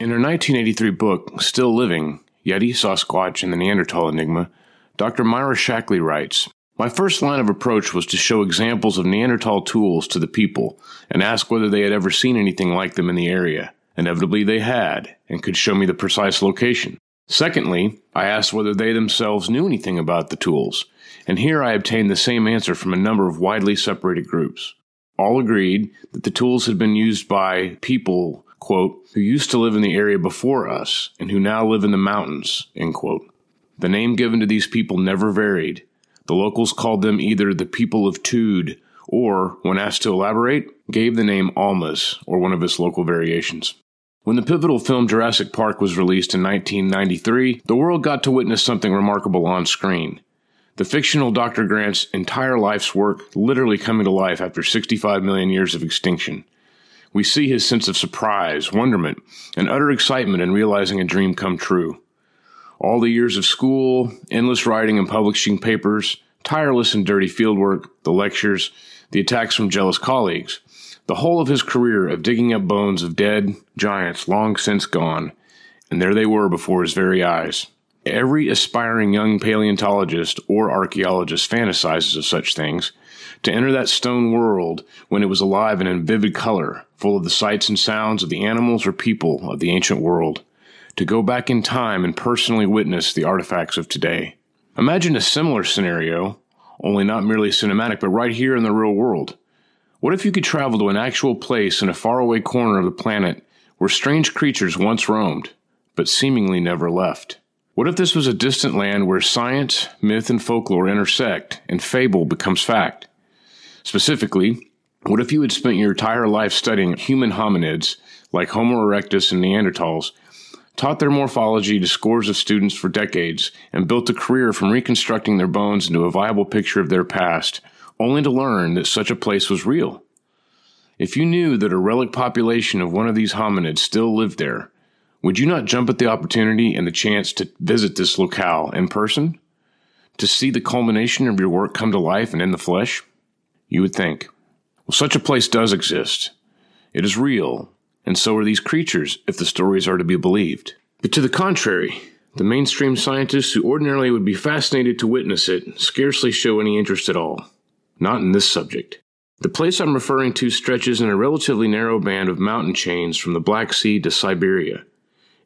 In her 1983 book, Still Living Yeti, Sasquatch, and the Neanderthal Enigma, Dr. Myra Shackley writes My first line of approach was to show examples of Neanderthal tools to the people and ask whether they had ever seen anything like them in the area. Inevitably, they had, and could show me the precise location. Secondly, I asked whether they themselves knew anything about the tools, and here I obtained the same answer from a number of widely separated groups. All agreed that the tools had been used by people quote, who used to live in the area before us and who now live in the mountains, end quote. The name given to these people never varied. The locals called them either the people of Tude or, when asked to elaborate, gave the name Almas or one of its local variations. When the pivotal film Jurassic Park was released in 1993, the world got to witness something remarkable on screen. The fictional Dr. Grant's entire life's work literally coming to life after 65 million years of extinction we see his sense of surprise, wonderment, and utter excitement in realizing a dream come true. All the years of school, endless writing and publishing papers, tireless and dirty fieldwork, the lectures, the attacks from jealous colleagues, the whole of his career of digging up bones of dead giants long since gone, and there they were before his very eyes. Every aspiring young paleontologist or archaeologist fantasizes of such things, to enter that stone world when it was alive and in vivid color, full of the sights and sounds of the animals or people of the ancient world, to go back in time and personally witness the artifacts of today. Imagine a similar scenario, only not merely cinematic, but right here in the real world. What if you could travel to an actual place in a faraway corner of the planet where strange creatures once roamed, but seemingly never left? What if this was a distant land where science, myth, and folklore intersect and fable becomes fact? Specifically, what if you had spent your entire life studying human hominids like Homo erectus and Neanderthals, taught their morphology to scores of students for decades, and built a career from reconstructing their bones into a viable picture of their past, only to learn that such a place was real? If you knew that a relic population of one of these hominids still lived there, would you not jump at the opportunity and the chance to visit this locale in person? To see the culmination of your work come to life and in the flesh? You would think. Well, such a place does exist. It is real, and so are these creatures if the stories are to be believed. But to the contrary, the mainstream scientists who ordinarily would be fascinated to witness it scarcely show any interest at all. Not in this subject. The place I'm referring to stretches in a relatively narrow band of mountain chains from the Black Sea to Siberia.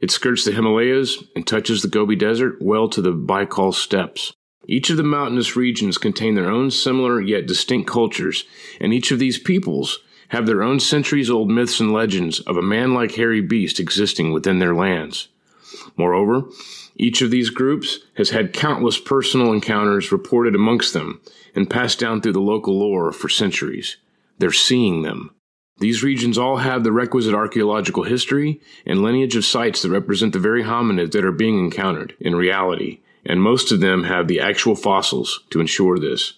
It skirts the Himalayas and touches the Gobi Desert well to the Baikal steppes. Each of the mountainous regions contain their own similar yet distinct cultures, and each of these peoples have their own centuries old myths and legends of a man like hairy beast existing within their lands. Moreover, each of these groups has had countless personal encounters reported amongst them and passed down through the local lore for centuries. They're seeing them. These regions all have the requisite archaeological history and lineage of sites that represent the very hominids that are being encountered in reality and most of them have the actual fossils to ensure this.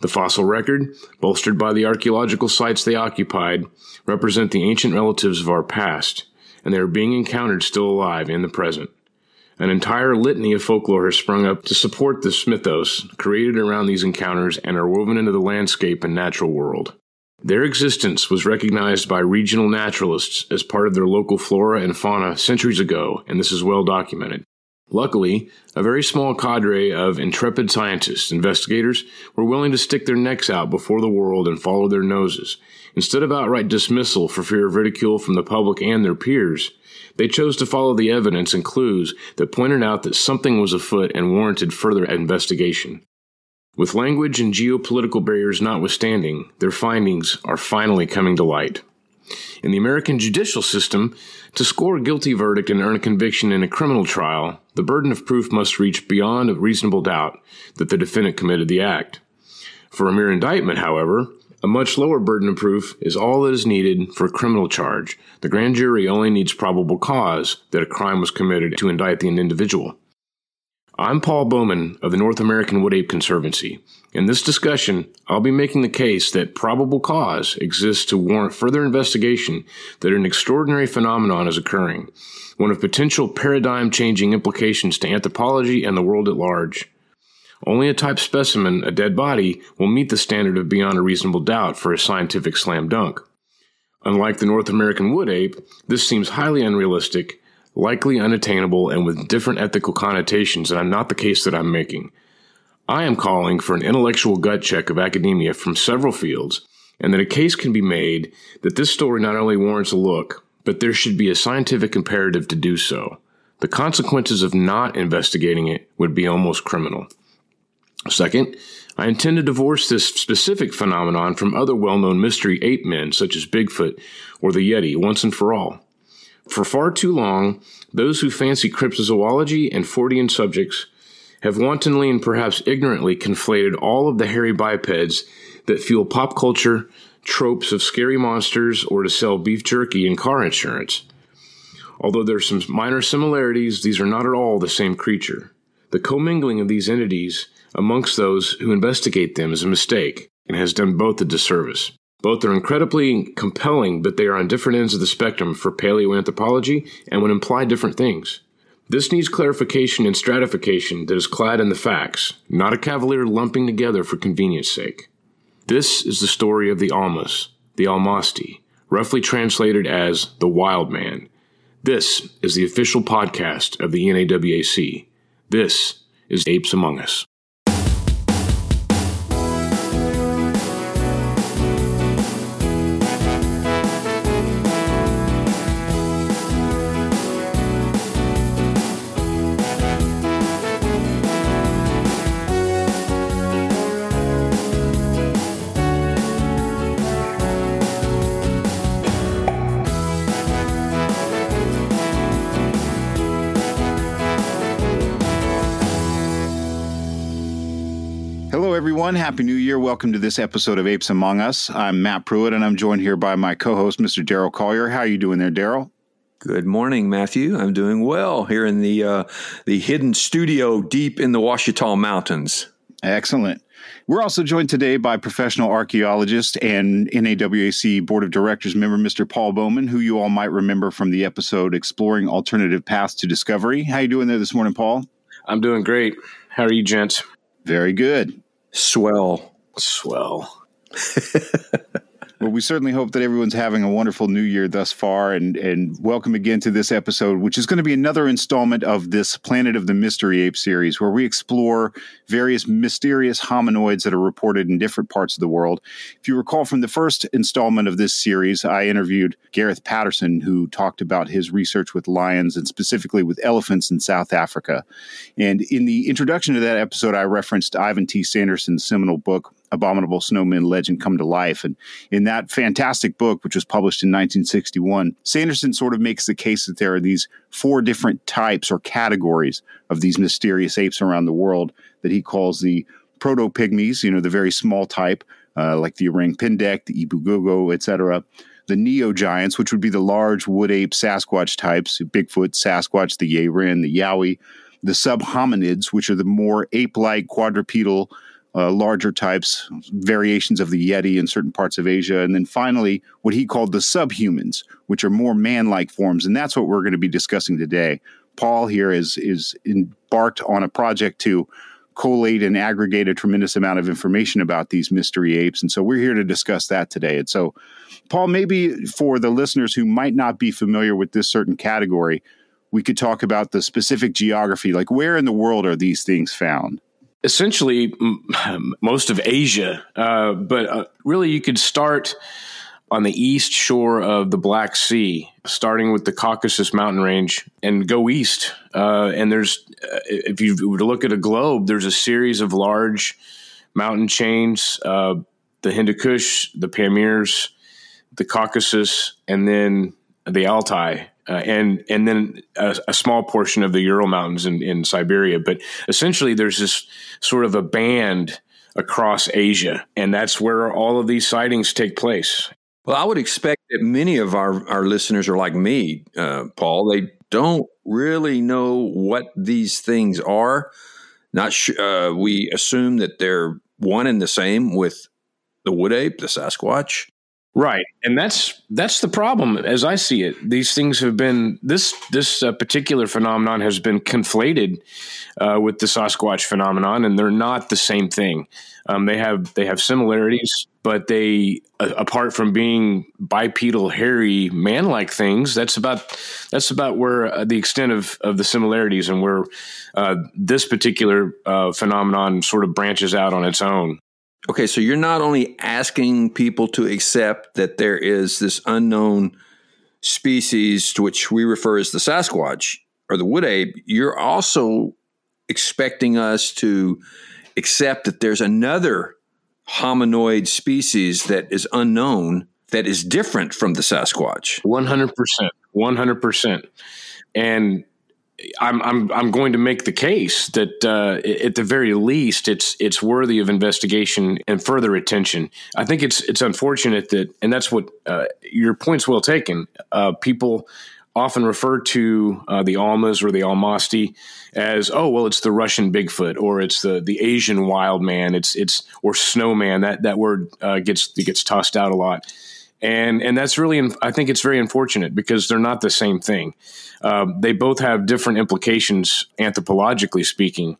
The fossil record, bolstered by the archaeological sites they occupied, represent the ancient relatives of our past, and they are being encountered still alive in the present. An entire litany of folklore has sprung up to support this mythos created around these encounters and are woven into the landscape and natural world. Their existence was recognized by regional naturalists as part of their local flora and fauna centuries ago, and this is well documented. Luckily, a very small cadre of intrepid scientists, investigators, were willing to stick their necks out before the world and follow their noses. Instead of outright dismissal for fear of ridicule from the public and their peers, they chose to follow the evidence and clues that pointed out that something was afoot and warranted further investigation. With language and geopolitical barriers notwithstanding, their findings are finally coming to light. In the American judicial system, to score a guilty verdict and earn a conviction in a criminal trial, the burden of proof must reach beyond a reasonable doubt that the defendant committed the act. For a mere indictment, however, a much lower burden of proof is all that is needed for a criminal charge. The grand jury only needs probable cause that a crime was committed to indict the individual. I'm Paul Bowman of the North American Wood Ape Conservancy. In this discussion, I'll be making the case that probable cause exists to warrant further investigation that an extraordinary phenomenon is occurring, one of potential paradigm changing implications to anthropology and the world at large. Only a type specimen, a dead body, will meet the standard of beyond a reasonable doubt for a scientific slam dunk. Unlike the North American wood ape, this seems highly unrealistic likely unattainable and with different ethical connotations, and not the case that I'm making. I am calling for an intellectual gut check of academia from several fields, and that a case can be made that this story not only warrants a look, but there should be a scientific imperative to do so. The consequences of not investigating it would be almost criminal. Second, I intend to divorce this specific phenomenon from other well known mystery ape men such as Bigfoot or the Yeti once and for all. For far too long, those who fancy cryptozoology and Fortean subjects have wantonly and perhaps ignorantly conflated all of the hairy bipeds that fuel pop culture tropes of scary monsters or to sell beef jerky and car insurance. Although there are some minor similarities, these are not at all the same creature. The commingling of these entities amongst those who investigate them is a mistake and has done both a disservice. Both are incredibly compelling, but they are on different ends of the spectrum for paleoanthropology and would imply different things. This needs clarification and stratification that is clad in the facts, not a cavalier lumping together for convenience sake. This is the story of the Almas, the Almasti, roughly translated as the Wild Man. This is the official podcast of the NAWAC. This is Apes Among Us. Everyone. Happy New Year. Welcome to this episode of Apes Among Us. I'm Matt Pruitt, and I'm joined here by my co host, Mr. Daryl Colyer. How are you doing there, Daryl? Good morning, Matthew. I'm doing well here in the uh, the hidden studio deep in the Ouachita Mountains. Excellent. We're also joined today by professional archaeologist and NAWAC Board of Directors member, Mr. Paul Bowman, who you all might remember from the episode Exploring Alternative Paths to Discovery. How you doing there this morning, Paul? I'm doing great. How are you, gents? Very good. Swell. Swell. Well, we certainly hope that everyone's having a wonderful new year thus far, and and welcome again to this episode, which is going to be another installment of this Planet of the Mystery Ape series, where we explore various mysterious hominoids that are reported in different parts of the world. If you recall from the first installment of this series, I interviewed Gareth Patterson, who talked about his research with lions and specifically with elephants in South Africa. And in the introduction to that episode, I referenced Ivan T. Sanderson's seminal book, Abominable snowman Legend Come to Life. And in that fantastic book, which was published in 1961, Sanderson sort of makes the case that there are these four different types or categories of these mysterious apes around the world that he calls the proto pygmies, you know, the very small type, uh, like the orang pendek, the Ebu Gogo, etc. The neo giants, which would be the large wood ape Sasquatch types, Bigfoot, Sasquatch, the Yeren, the Yowie. The subhominids, which are the more ape like quadrupedal uh, larger types, variations of the Yeti in certain parts of Asia, and then finally what he called the subhumans, which are more man-like forms, and that's what we're going to be discussing today. Paul here is is embarked on a project to collate and aggregate a tremendous amount of information about these mystery apes, and so we're here to discuss that today. And so, Paul, maybe for the listeners who might not be familiar with this certain category, we could talk about the specific geography, like where in the world are these things found? Essentially m- most of Asia. Uh, but uh, really, you could start on the east shore of the Black Sea, starting with the Caucasus mountain range, and go east. Uh, and there's, uh, if you were to look at a globe, there's a series of large mountain chains: uh, the Hindu Kush, the Pamirs, the Caucasus, and then the Altai uh, and and then a, a, small portion of the Ural Mountains in, in Siberia. But essentially, there's this sort of a band across Asia, and that's where all of these sightings take place. Well, I would expect that many of our, our listeners are like me, uh, Paul. They don't really know what these things are. Not sh- uh, we assume that they're one and the same with the wood ape, the Sasquatch, Right, and that's that's the problem as I see it. These things have been this this uh, particular phenomenon has been conflated uh, with the Sasquatch phenomenon, and they're not the same thing. Um, they have they have similarities, but they uh, apart from being bipedal, hairy, man-like things, that's about that's about where uh, the extent of of the similarities and where uh, this particular uh, phenomenon sort of branches out on its own. Okay, so you're not only asking people to accept that there is this unknown species to which we refer as the Sasquatch or the wood ape, you're also expecting us to accept that there's another hominoid species that is unknown that is different from the Sasquatch. 100%. 100%. And I'm I'm I'm going to make the case that uh, at the very least it's it's worthy of investigation and further attention. I think it's it's unfortunate that, and that's what uh, your point's well taken. Uh, people often refer to uh, the Almas or the Almasti as oh well it's the Russian Bigfoot or it's the the Asian wild man it's it's or snowman that that word uh, gets gets tossed out a lot and and that's really I think it's very unfortunate because they're not the same thing. Uh, they both have different implications anthropologically speaking,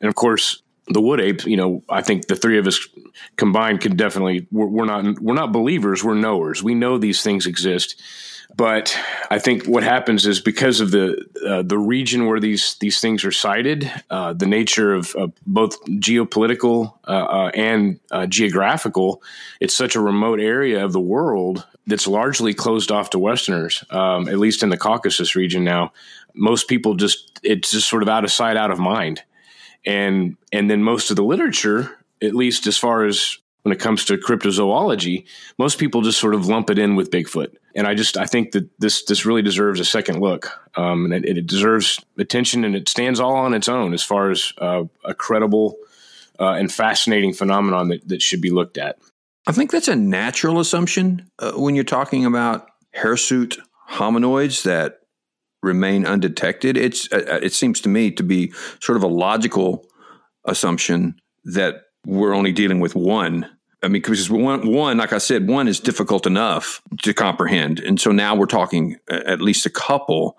and of course the wood ape. You know, I think the three of us combined can definitely we're, we're not we're not believers, we're knowers. We know these things exist. But I think what happens is because of the uh, the region where these these things are sighted, uh, the nature of, of both geopolitical uh, uh and uh, geographical, it's such a remote area of the world that's largely closed off to Westerners. Um, at least in the Caucasus region now, most people just it's just sort of out of sight, out of mind, and and then most of the literature, at least as far as when it comes to cryptozoology, most people just sort of lump it in with Bigfoot. And I just I think that this this really deserves a second look, um, and it, it, deserves attention, and it stands all on its own as far as uh, a credible uh, and fascinating phenomenon that, that should be looked at. I think that's a natural assumption uh, when you're talking about hirsute hominoids that remain undetected. It's uh, uh, it seems to me to be sort of a logical assumption that we're only dealing with one. I mean, because one, one, like I said, one is difficult enough to comprehend, and so now we're talking at least a couple,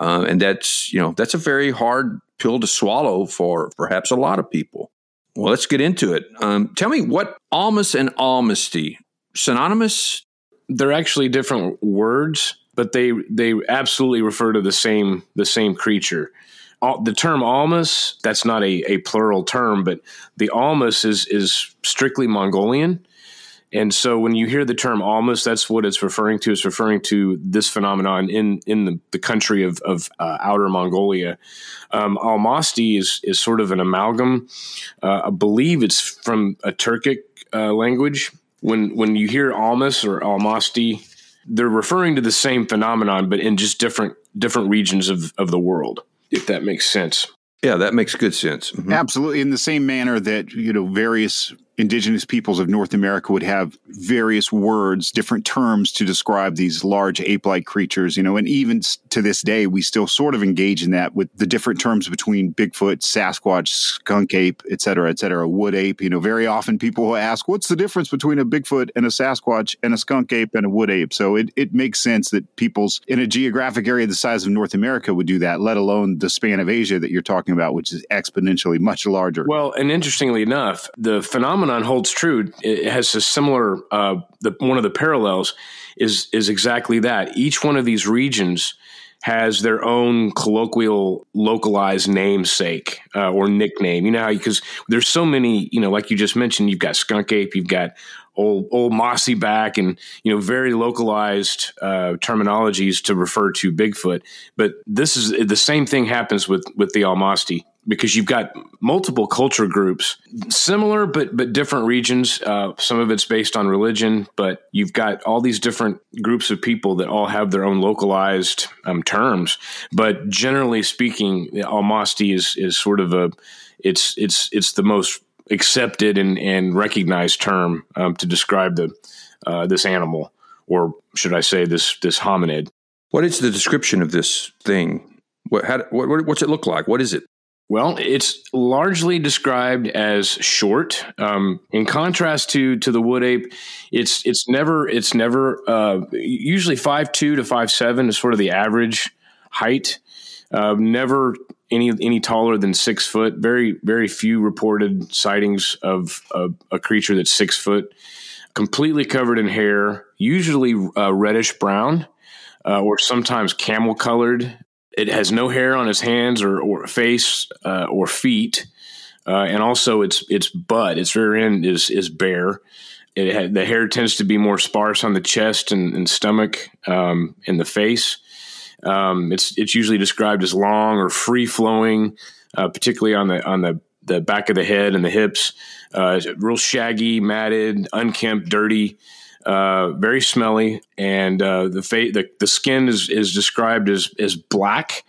uh, and that's you know that's a very hard pill to swallow for perhaps a lot of people. Well, let's get into it. Um, tell me what almas and almasty synonymous? They're actually different words, but they they absolutely refer to the same the same creature the term almas that's not a, a plural term but the almas is is strictly mongolian. And so when you hear the term almas that's what it's referring to. It's referring to this phenomenon in in the, the country of, of uh, outer mongolia. Um, almasti is is sort of an amalgam. Uh, i believe it's from a turkic uh, language. When when you hear almas or almasti they're referring to the same phenomenon but in just different different regions of, of the world if that makes sense. Yeah, that makes good sense. Mm-hmm. Absolutely. In the same manner that, you know, various indigenous peoples of North America would have various words, different terms to describe these large ape like creatures, you know, and even to this day, we still sort of engage in that with the different terms between Bigfoot, Sasquatch, skunk ape, et cetera, et cetera, wood ape. You know, very often people will ask, what's the difference between a Bigfoot and a Sasquatch and a skunk ape and a wood ape? So it, it makes sense that people's in a geographic area the size of North America would do that, let alone the span of Asia that you're talking about, which is exponentially much larger. Well, and interestingly enough, the phenomenon phenomenon holds true. It has a similar. Uh, the one of the parallels is is exactly that. Each one of these regions has their own colloquial, localized namesake uh, or nickname. You know, because there's so many. You know, like you just mentioned, you've got skunk ape, you've got old old mossy back, and you know, very localized uh, terminologies to refer to Bigfoot. But this is the same thing happens with with the Almasti because you've got multiple culture groups, similar but but different regions. Uh, some of it's based on religion, but you've got all these different groups of people that all have their own localized um, terms. But generally speaking, Almasti is is sort of a it's it's it's the most accepted and, and recognized term um, to describe the uh, this animal, or should I say this this hominid. What is the description of this thing? What, how, what, what's it look like? What is it? Well, it's largely described as short. Um, in contrast to to the wood ape, it's it's never it's never uh, usually five two to five seven is sort of the average height. Uh, never any any taller than six foot. Very very few reported sightings of, a creature that's six foot. Completely covered in hair, usually uh, reddish brown, uh, or sometimes camel colored. It has no hair on its hands or, or face uh, or feet, uh, and also its its butt, its rear end is is bare. It the hair tends to be more sparse on the chest and, and stomach um, and the face. Um, it's it's usually described as long or free flowing, uh, particularly on the on the the back of the head and the hips. Uh, real shaggy, matted, unkempt, dirty, uh, very smelly, and uh, the, fa- the the skin is is described as as black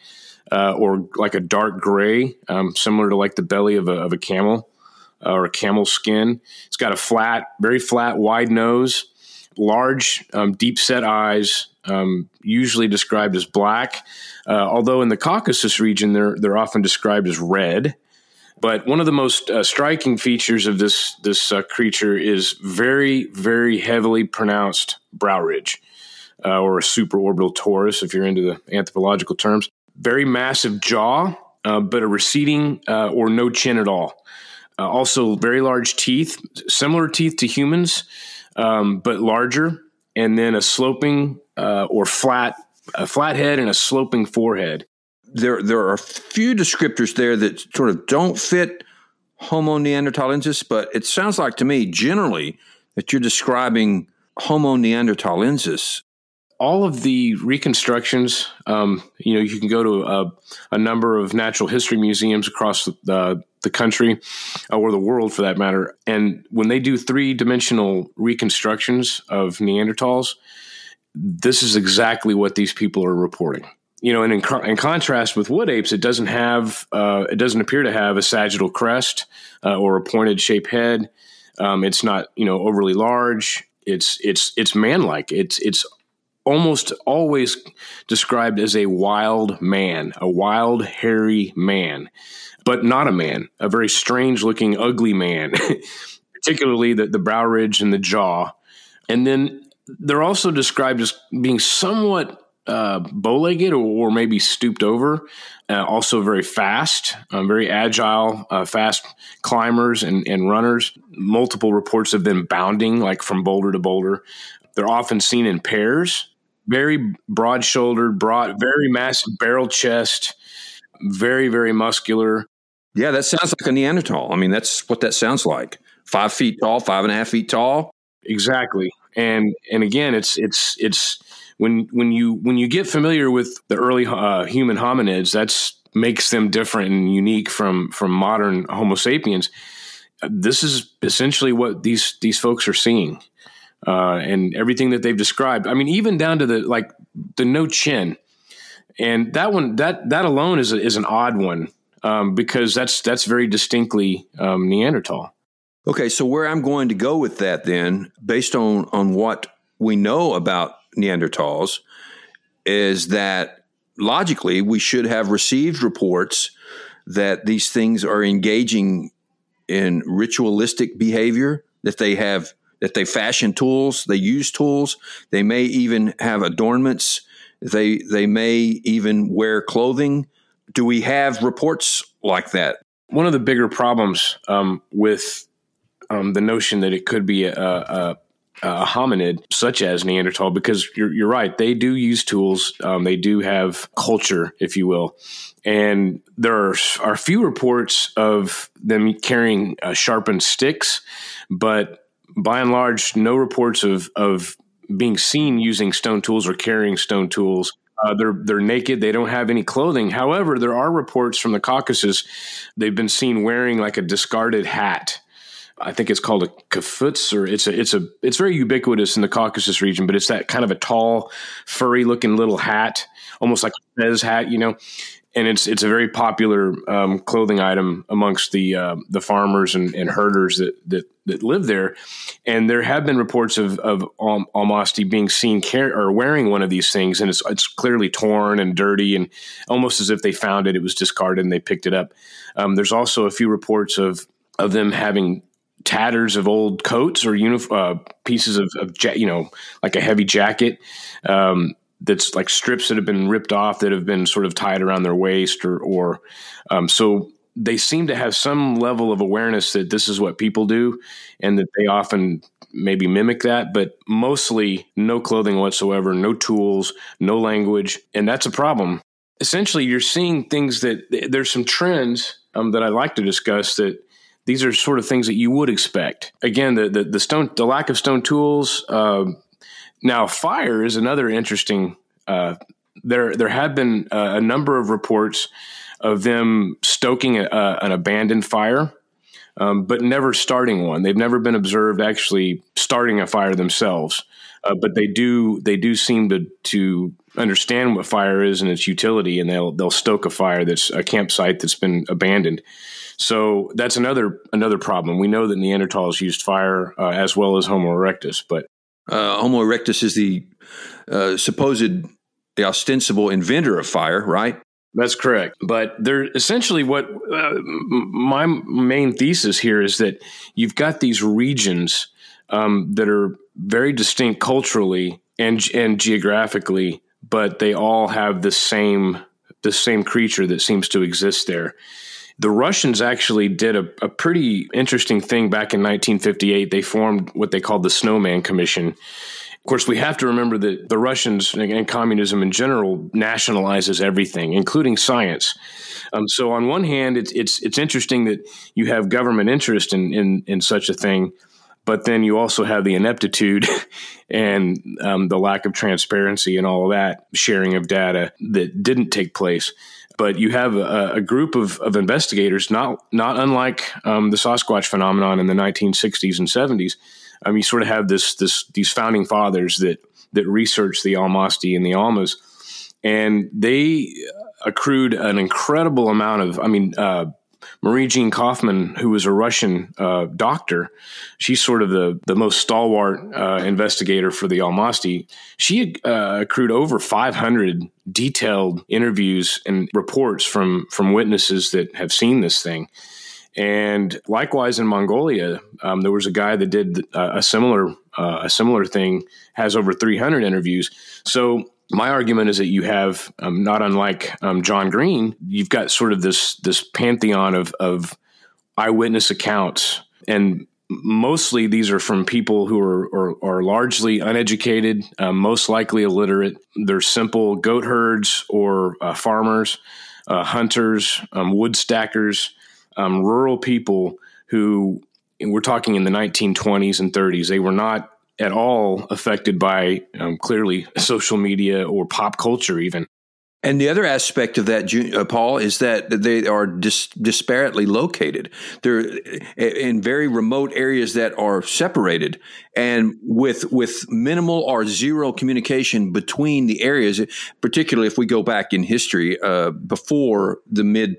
uh, or like a dark gray, um, similar to like the belly of a of a camel uh, or a camel skin. It's got a flat, very flat, wide nose, large, um, deep set eyes, um, usually described as black. Uh, although in the Caucasus region, they're they're often described as red. But one of the most uh, striking features of this this uh, creature is very very heavily pronounced brow ridge, uh, or a supraorbital torus, if you're into the anthropological terms. Very massive jaw, uh, but a receding uh, or no chin at all. also, very large teeth, similar teeth to humans, um, but larger, and then a sloping or flat a flat head and a sloping forehead there there are a few descriptors there that sort of don't fit Homo neanderthalensis, but it sounds like to me generally that you're describing Homo neanderthalensis. All of the reconstructions, um, you know, you can go to a, a, number of natural history museums across the, the country uh, or the world for that matter. And when they do three dimensional reconstructions of Neanderthals, this is exactly what these people are reporting you know, and in, in, contrast with wood apes, it doesn't have, uh, it doesn't appear to have a sagittal crest uh, or a pointed shaped head. Um, it's not, you know, overly large. It's it's it's man-like. It's it's almost always described as a wild man, a wild hairy man, but not a man. A very strange-looking, ugly man, particularly the the brow ridge and the jaw. And then they're also described as being somewhat uh, bow-legged or, or, maybe stooped over. Uh, also very fast, um, very agile, uh, fast climbers and, and runners. Multiple reports of them bounding like from boulder to boulder. They're often seen in pairs. Very broad-shouldered, broad, very massive barrel chest. Very very muscular. Yeah, that sounds like a Neanderthal. I mean, that's what that sounds like. Five feet tall, five and a half feet tall. Exactly. And and again, it's it's it's when when you when you get familiar with the early uh, human hominids, that's makes them different and unique from from modern Homo sapiens. This is essentially what these these folks are seeing, uh, and everything that they've described. I mean, even down to the like the no chin, and that one that that alone is a, is an odd one um, because that's that's very distinctly um, Neanderthal. Okay, so where I'm going to go with that then, based on on what we know about Neanderthals is that logically we should have received reports that these things are engaging in ritualistic behavior, that they have that they fashion tools, they use tools, they may even have adornments, they they may even wear clothing. Do we have reports like that? One of the bigger problems um, with um, the notion that it could be a, a, a hominid such as Neanderthal, because you're, you're right, they do use tools. Um, they do have culture, if you will. And there are, are few reports of them carrying uh, sharpened sticks, but by and large, no reports of, of being seen using stone tools or carrying stone tools. Uh, they're they're naked. They don't have any clothing. However, there are reports from the Caucasus. They've been seen wearing like a discarded hat I think it's called a kafutz, or it's a it's a it's very ubiquitous in the Caucasus region, but it's that kind of a tall, furry looking little hat, almost like a Fez hat, you know and it's it's a very popular um, clothing item amongst the uh, the farmers and, and, herders that, that that live there. And there have been reports of of Almasti being seen car- or wearing one of these things, and it's it's clearly torn and dirty, and almost as if they found it, it was discarded and they picked it up. Um, there's also a few reports of of them having tatters of old coats or uh, pieces of, of ja- you know like a heavy jacket. Um, that's like strips that have been ripped off that have been sort of tied around their waist or or um, so they seem to have some level of awareness that this is what people do and that they often maybe mimic that but mostly no clothing whatsoever no tools no language and that's a problem essentially you're seeing things that there's some trends um, that i'd like to discuss that these are sort of things that you would expect again the the, the stone the lack of stone tools uh, now, fire is another interesting. Uh, there, there have been uh, a number of reports of them stoking a, an abandoned fire, um, but never starting one. They've never been observed actually starting a fire themselves. Uh, but they do they do seem to to understand what fire is and its utility, and they'll they'll stoke a fire that's a campsite that's been abandoned. So that's another another problem. We know that Neanderthals used fire uh, as well as Homo erectus, but uh, Homo erectus is the uh, supposed, the ostensible inventor of fire, right? That's correct. But they're essentially what uh, my main thesis here is that you've got these regions um, that are very distinct culturally and and geographically, but they all have the same the same creature that seems to exist there. The Russians actually did a, a, pretty interesting thing back in 1958. They formed what they called the Snowman Commission. Of course, we have to remember that the Russians and communism in general nationalizes everything, including science. Um, so, on one hand, it's it's it's interesting that you have government interest in in, in such a thing, but then you also have the ineptitude and um, the lack of transparency and all of that sharing of data that didn't take place but you have a, a group of, of, investigators, not not unlike um, the Sasquatch phenomenon in the 1960s and 70s. Um, you sort of have this this these founding fathers that that researched the Almasti and the Almas, and they accrued an incredible amount of, I mean, uh, Marie-Jeanne Koffmann, who was a Russian uh, doctor, she's sort of the, the most stalwart uh, investigator for the Almasti. She uh, accrued over 500 detailed interviews and reports from, from witnesses that have seen this thing. And likewise in Mongolia, um, there was a guy that did uh, a similar uh, a similar thing, has over 300 interviews. So my argument is that you have um, not unlike um, John Green, you've got sort of this this pantheon of of eyewitness accounts, and mostly these are from people who are are, are largely uneducated, uh, most likely illiterate. They're simple goat herds or uh, farmers, uh, hunters, um, wood stackers, um, rural people who we're talking in the 1920s and 30s. They were not at all affected by um, clearly social media or pop culture, even. And the other aspect of that, uh, Paul, is that they are dis- disparately located. They're in very remote areas that are separated, and with with minimal or zero communication between the areas. Particularly if we go back in history, uh, before the mid,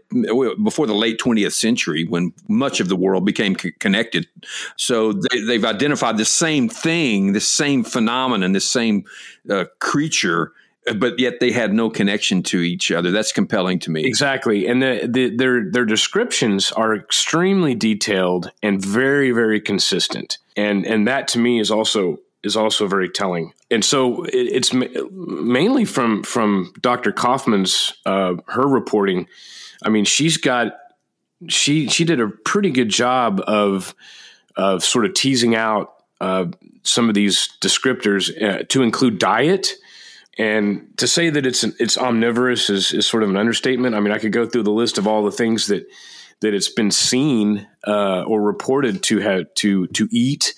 before the late twentieth century, when much of the world became c- connected. So they, they've identified the same thing, the same phenomenon, the same uh, creature but yet they had no connection to each other. That's compelling to me. Exactly, and the, the, their their descriptions are extremely detailed and very very consistent, and and that to me is also is also very telling. And so it, it's mainly from from Dr. Koffmann's uh, her reporting. I mean, she's got she she did a pretty good job of of sort of teasing out uh, some of these descriptors uh, to include diet and to say that it's it's omnivorous is, is sort of an understatement. I mean, I could go through the list of all the things that that it's been seen uh, or reported to have to to eat,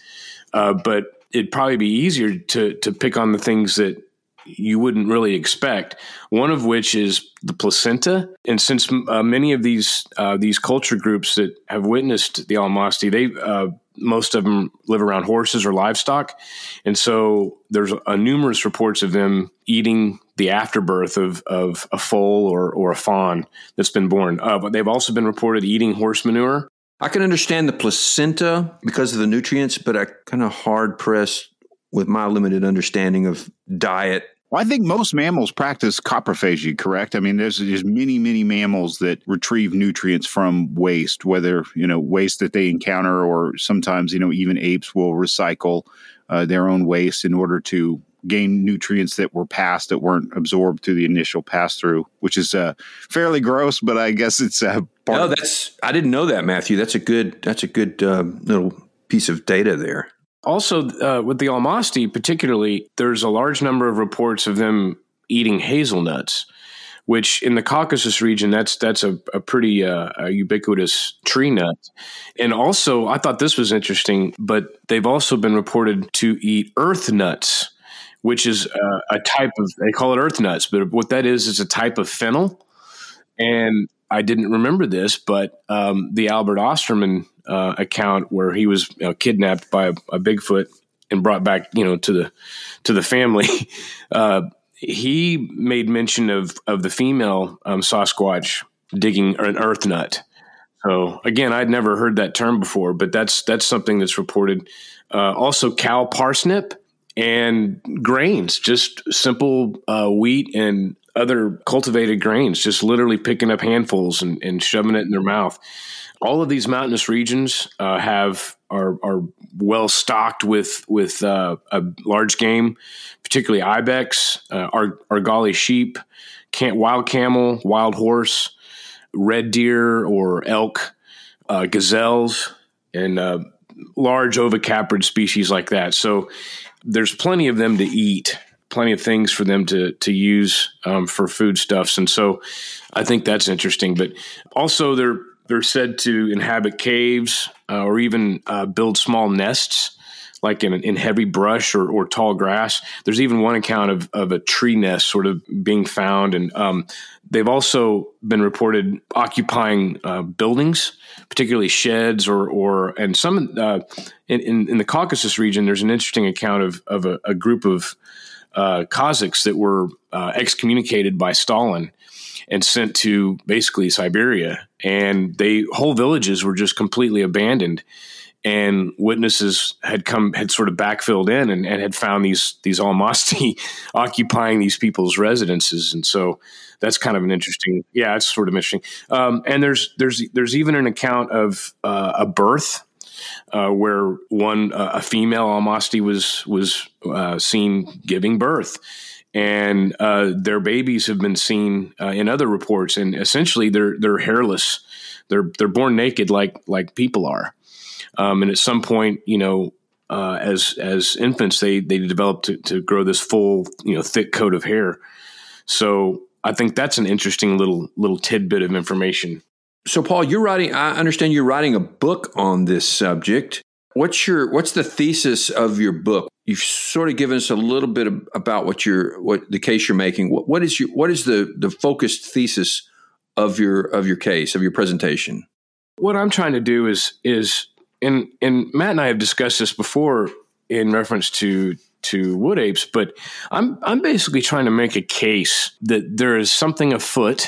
uh, but it'd probably be easier to to pick on the things that you wouldn't really expect. One of which is the placenta, and since uh, many of these uh, these culture groups that have witnessed the Almasti, they uh, most of them live around horses or livestock, and so there's a numerous reports of them eating the afterbirth of of a foal or or a fawn that's been born. Uh, but they've also been reported eating horse manure. I can understand the placenta because of the nutrients, but I kind of hard pressed with my limited understanding of diet well, I think most mammals practice coprophagy, correct? I mean, there's there's many, many mammals that retrieve nutrients from waste, whether you know waste that they encounter, or sometimes you know even apes will recycle uh, their own waste in order to gain nutrients that were passed that weren't absorbed through the initial pass through, which is uh, fairly gross, but I guess it's uh, part. No, that's I didn't know that, Matthew. That's a good that's a good uh, little piece of data there. Also, uh, with the Almasti, particularly, there's a large number of reports of them eating hazelnuts, which in the Caucasus region, that's that's a, a pretty uh, a ubiquitous tree nut. And also, I thought this was interesting, but they've also been reported to eat earth nuts, which is uh, a type of they call it earth nuts, but what that is is a type of fennel. And I didn't remember this, but um, the Albert Ostman uh, account where he was know, kidnapped by a, a, Bigfoot and brought back, you know, to the to the family. Uh, he made mention of of the female um, Sasquatch digging an earth nut. So again, I'd never heard that term before, but that's that's something that's reported. Uh, also, cow parsnip and grains, just simple uh, wheat and other cultivated grains, just literally picking up handfuls and, and shoving it in their mouth all of these mountainous regions uh, have are, are well stocked with with uh, a large game, particularly ibex, uh, Ar- argali sheep, can- wild camel, wild horse, red deer or elk, uh, gazelles, and uh, large ovicaprid species like that. So there's plenty of them to eat, plenty of things for them to to use um, for foodstuffs, and so I think that's interesting. But also they're they're said to inhabit caves uh, or even uh, build small nests, like in, in heavy brush or, or, tall grass. There's even one account of, of a tree nest sort of being found. And um, they've also been reported occupying uh, buildings, particularly sheds or, or and some uh, in, in, in, the Caucasus region, there's an interesting account of, of a, a group of uh, Cossacks that were uh, excommunicated by Stalin and sent to basically Siberia. And they whole villages were just completely abandoned. And witnesses had come had sort of backfilled in and, and had found these these Almasti occupying these people's residences. And so that's kind of an interesting yeah, it's sort of interesting. Um, and there's there's there's even an account of uh, a birth uh, where one uh, a female Almasti was was uh, seen giving birth, and uh, their babies have been seen uh, in other reports, and essentially they're they're hairless. They're they're born naked like like people are, um, and at some point, you know, uh, as as infants, they they develop to, to grow this full you know thick coat of hair. So I think that's an interesting little little tidbit of information. So Paul, you're writing. I understand you're writing a book on this subject. What's your what's the thesis of your book? You've sort of given us a little bit about what your what the case you're making. What, what is your what is the the focused thesis of your of your case of your presentation? What I'm trying to do is is and and Matt and I have discussed this before in reference to to wood apes, but I'm I'm basically trying to make a case that there is something afoot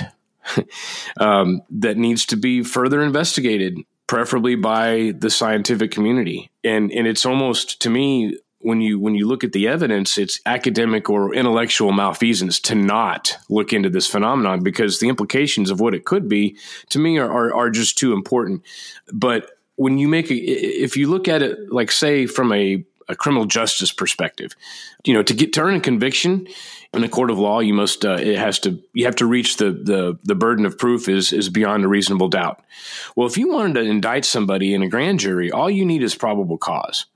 um, that needs to be further investigated preferably by the scientific community. And and it's almost to me when you when you look at the evidence, it's academic or intellectual malfeasance to not look into this phenomenon because the implications of what it could be to me are are, are just too important. But when you make a, if you look at it like say from a a criminal justice perspective. You know, to get to earn a conviction in a court of law, you must uh, it has to you have to reach the the the burden of proof is is beyond a reasonable doubt. Well, if you wanted to indict somebody in a grand jury, all you need is probable cause.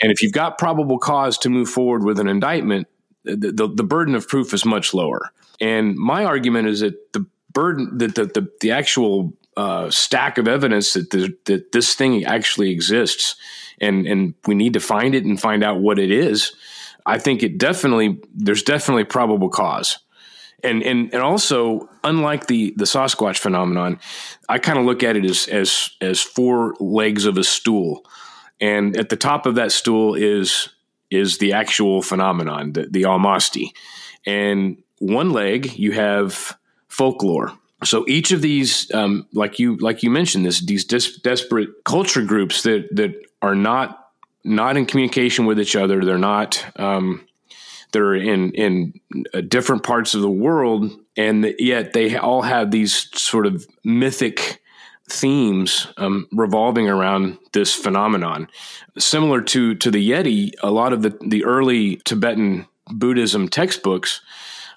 And if you've got probable cause to move forward with an indictment, the, the, the burden of proof is much lower. And my argument is that the burden that the, the, the actual uh, stack of evidence that, the, that this thing actually exists and and we need to find it and find out what it is. I think it definitely there's definitely probable cause. And, and and also unlike the the Sasquatch phenomenon, I kind of look at it as as as four legs of a stool. And at the top of that stool is is the actual phenomenon, the, the Almasti. And one leg you have folklore. So each of these, um, like you like you mentioned, this these dis- desperate culture groups that that are not not in communication with each other. They're not. Um, they're in in uh, different parts of the world, and yet they all have these sort of mythic themes um, revolving around this phenomenon. Similar to to the Yeti, a lot of the the early Tibetan Buddhism textbooks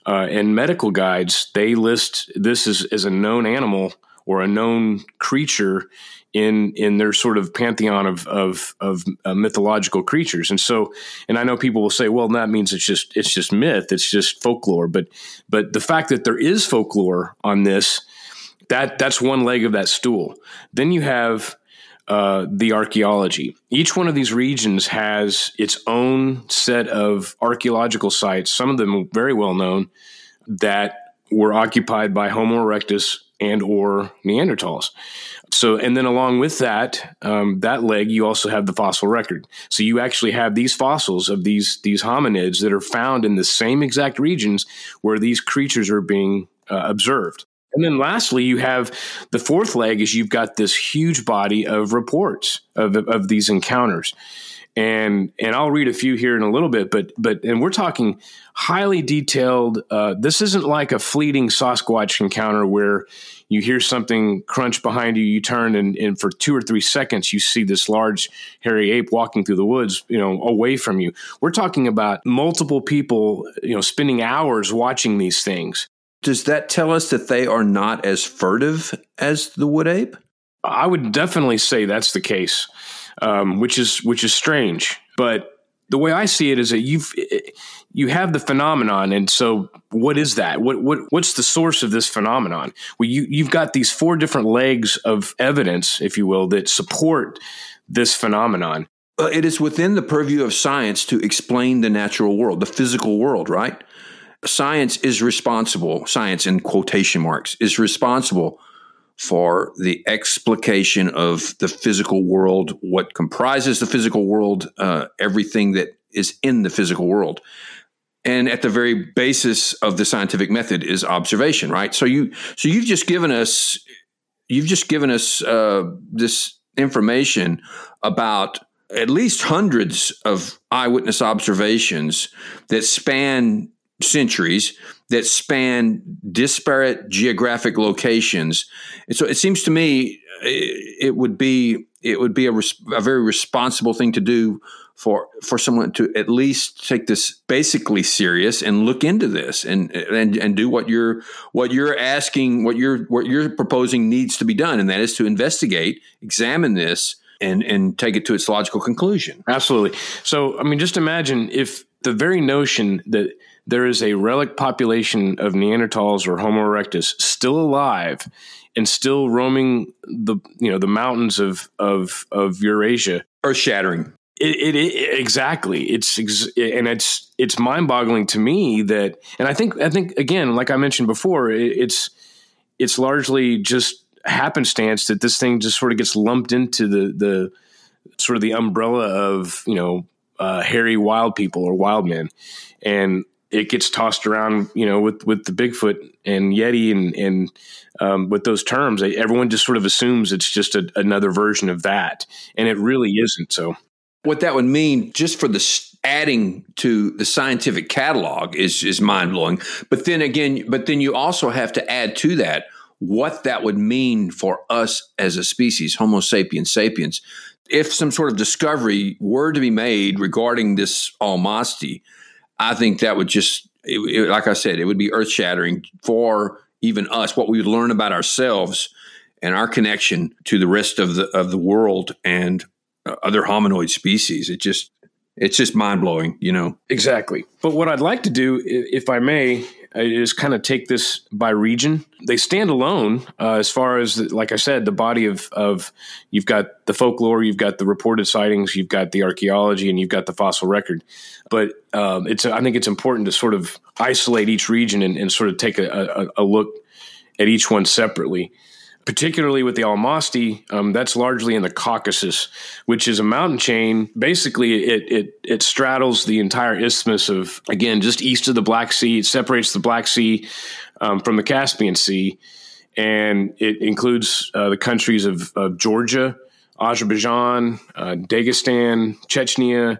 uh, and medical guides they list this as, as a known animal or a known creature in in their sort of pantheon of of, of uh, mythological creatures. And so, and I know people will say, well, that means it's just it's just myth, it's just folklore. But but the fact that there is folklore on this that that's one leg of that stool. Then you have uh, the archaeology. Each one of these regions has its own set of archaeological sites. Some of them very well known that were occupied by Homo erectus and or Neanderthals. So, and then along with that, um, that leg, you also have the fossil record. So you actually have these fossils of these these hominids that are found in the same exact regions where these creatures are being uh, observed. And then lastly, you have the fourth leg is you've got this huge body of reports of, of these encounters. And and I'll read a few here in a little bit, but but and we're talking highly detailed. Uh, this isn't like a fleeting Sasquatch encounter where you hear something crunch behind you, you turn, and, and for two or three seconds you see this large hairy ape walking through the woods, you know, away from you. We're talking about multiple people, you know, spending hours watching these things does that tell us that they are not as furtive as the wood ape? I would definitely say that's the case, um, which is which is strange. But the way I see it is that you've you have the phenomenon, and so what is that? What what what's the source of this phenomenon? Well, you you've got these four different legs of evidence, if you will, that support this phenomenon. It is within the purview of science to explain the natural world, the physical world, right? Science is responsible, science in quotation marks, is responsible for the explication of the physical world, what comprises the physical world, uh, everything that is in the physical world. And at the very basis of the scientific method is observation, right? So you, so you've just given us, you've just given us uh, this information about at least hundreds of eyewitness observations that span centuries that span disparate geographic locations. And so it seems to me uh, it would be it would be a, res- a very responsible thing to do for for someone to at least take this basically serious and look into this and and and do what you're what you're asking what you're what you're proposing needs to be done and that is to investigate examine this and and take it to its logical conclusion absolutely so i mean just imagine if the very notion that there is a relic population of Neanderthals or Homo erectus still alive and still roaming the you know the mountains of of of Eurasia. Earth shattering. It, it, it, exactly. It's ex- and it's it's mind boggling to me that, and I think I think again, like I mentioned before, it, it's it's largely just happenstance that this thing just sort of gets lumped into the the sort of the umbrella of you know uh, hairy wild people or wild men, and it gets tossed around, you know, with with the Bigfoot and Yeti and and um, with those terms, everyone just sort of assumes it's just a, another version of that, and it really isn't. So, what that would mean, just for the adding to the scientific catalog, is is mind blowing. But then again, but then you also have to add to that what that would mean for us as a species, Homo sapiens sapiens. If some sort of discovery were to be made regarding this Almasti, I think that would just, it, it, like I said, it would be earth shattering for even us, what we would learn about ourselves and our connection to the rest of the of the world and uh, other hominoid species. It just it's just mind blowing, you know. Exactly. But what I'd like to do, if I may, is kind of take this by region. They stand alone uh, as far as, like I said, the body of of you've got the folklore, you've got the reported sightings, you've got the archaeology, and you've got the fossil record. But um, it's I think it's important to sort of isolate each region and, and sort of take a, a, a look at each one separately. Particularly with the Almasti, um, that's largely in the Caucasus, which is a mountain chain. Basically, it it it straddles the entire isthmus of again just east of the Black Sea. It separates the Black Sea um, from the Caspian Sea, and it includes uh, the countries of, of Georgia, Azerbaijan, uh, Dagestan, Chechnya,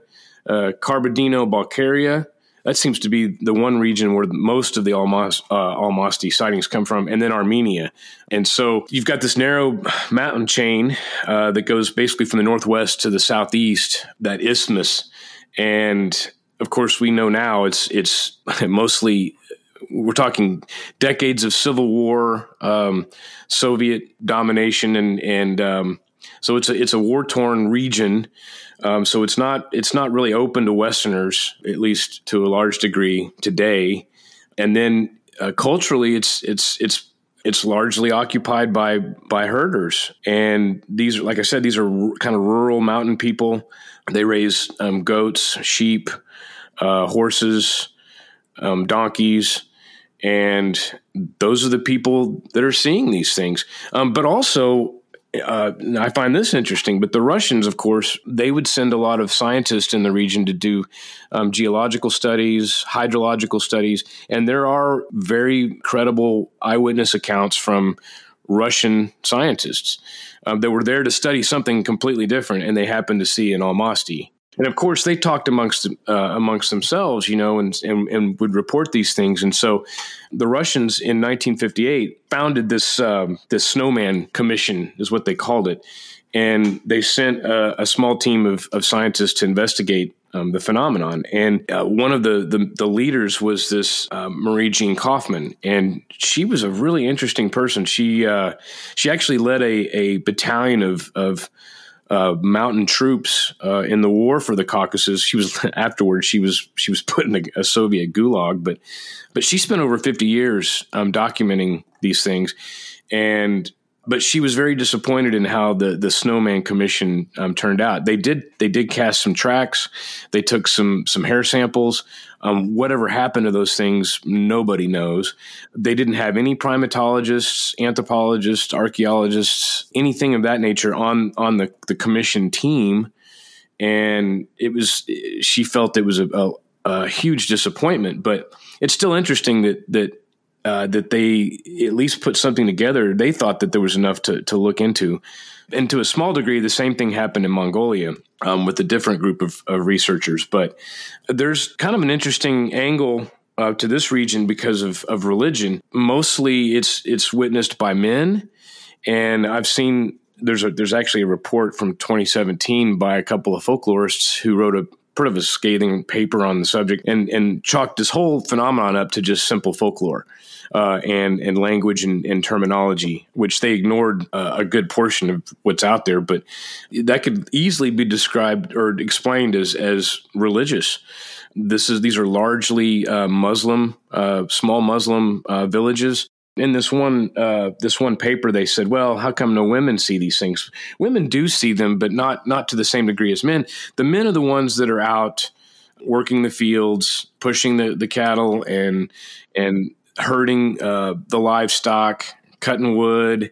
uh, Kabardino-Balkaria, that seems to be the one region where most of the Almas, uh, Almasti sightings come from, and then Armenia. And so you've got this narrow mountain chain uh, that goes basically from the northwest to the southeast, that isthmus. And of course, we know now it's it's mostly we're talking decades of civil war, um, Soviet domination, and and um, so it's a it's a war torn region um, so it's not it's not really open to Westerners, at least to a large degree today. And then uh, culturally, it's it's it's it's largely occupied by by herders, and these, like I said, these are r- kind of rural mountain people. They raise um, goats, sheep, uh, horses, um, donkeys, and those are the people that are seeing these things. Um, but also, uh, I find this interesting, but the Russians, of course, they would send a lot of scientists in the region to do um, geological studies, hydrological studies, and there are very credible eyewitness accounts from Russian scientists um, that were there to study something completely different, and they happened to see an Almasti and of course they talked amongst uh, amongst themselves, you know, and, and, and would report these things. And so the Russians in 1958 founded this um, this Snowman Commission, is what they called it, and they sent a, a small team of, of scientists to investigate um, the phenomenon. And uh, one of the, the, the leaders was this uh, Marie-Jeanne Koffmann, and she was a really interesting person. She uh, she actually led a, a battalion of of uh, mountain troops uh, in the war for the Caucasus. She was afterwards. She was she was put in a, a Soviet gulag, but but she spent over fifty years um, documenting these things, and but she was very disappointed in how the the Snowman Commission um, turned out. They did they did cast some tracks. They took some some hair samples. Um, whatever happened to those things, nobody knows. They didn't have any primatologists, anthropologists, archaeologists, anything of that nature on on the the commission team, and it was she felt it was a, a, a huge disappointment. But it's still interesting that that uh, that they at least put something together. They thought that there was enough to, to look into. And to a small degree, the same thing happened in Mongolia um, with a different group of, of, researchers. But there's kind of an interesting angle uh, to this region because of, of religion. Mostly, it's it's witnessed by men, and I've seen there's a there's actually a report from 2017 by a couple of folklorists who wrote a sort of a scathing paper on the subject and and chalked this whole phenomenon up to just simple folklore uh, and and language and, and, terminology, which they ignored uh, a good portion of what's out there. But that could easily be described or explained as as religious. This is these are largely uh, Muslim, uh, small Muslim uh, villages. In this one uh, this one paper, they said, "Well, how come no women see these things? Women do see them, but not not to the same degree as men. The men are the ones that are out." working the fields, pushing the, the cattle and and herding uh, the livestock, cutting wood,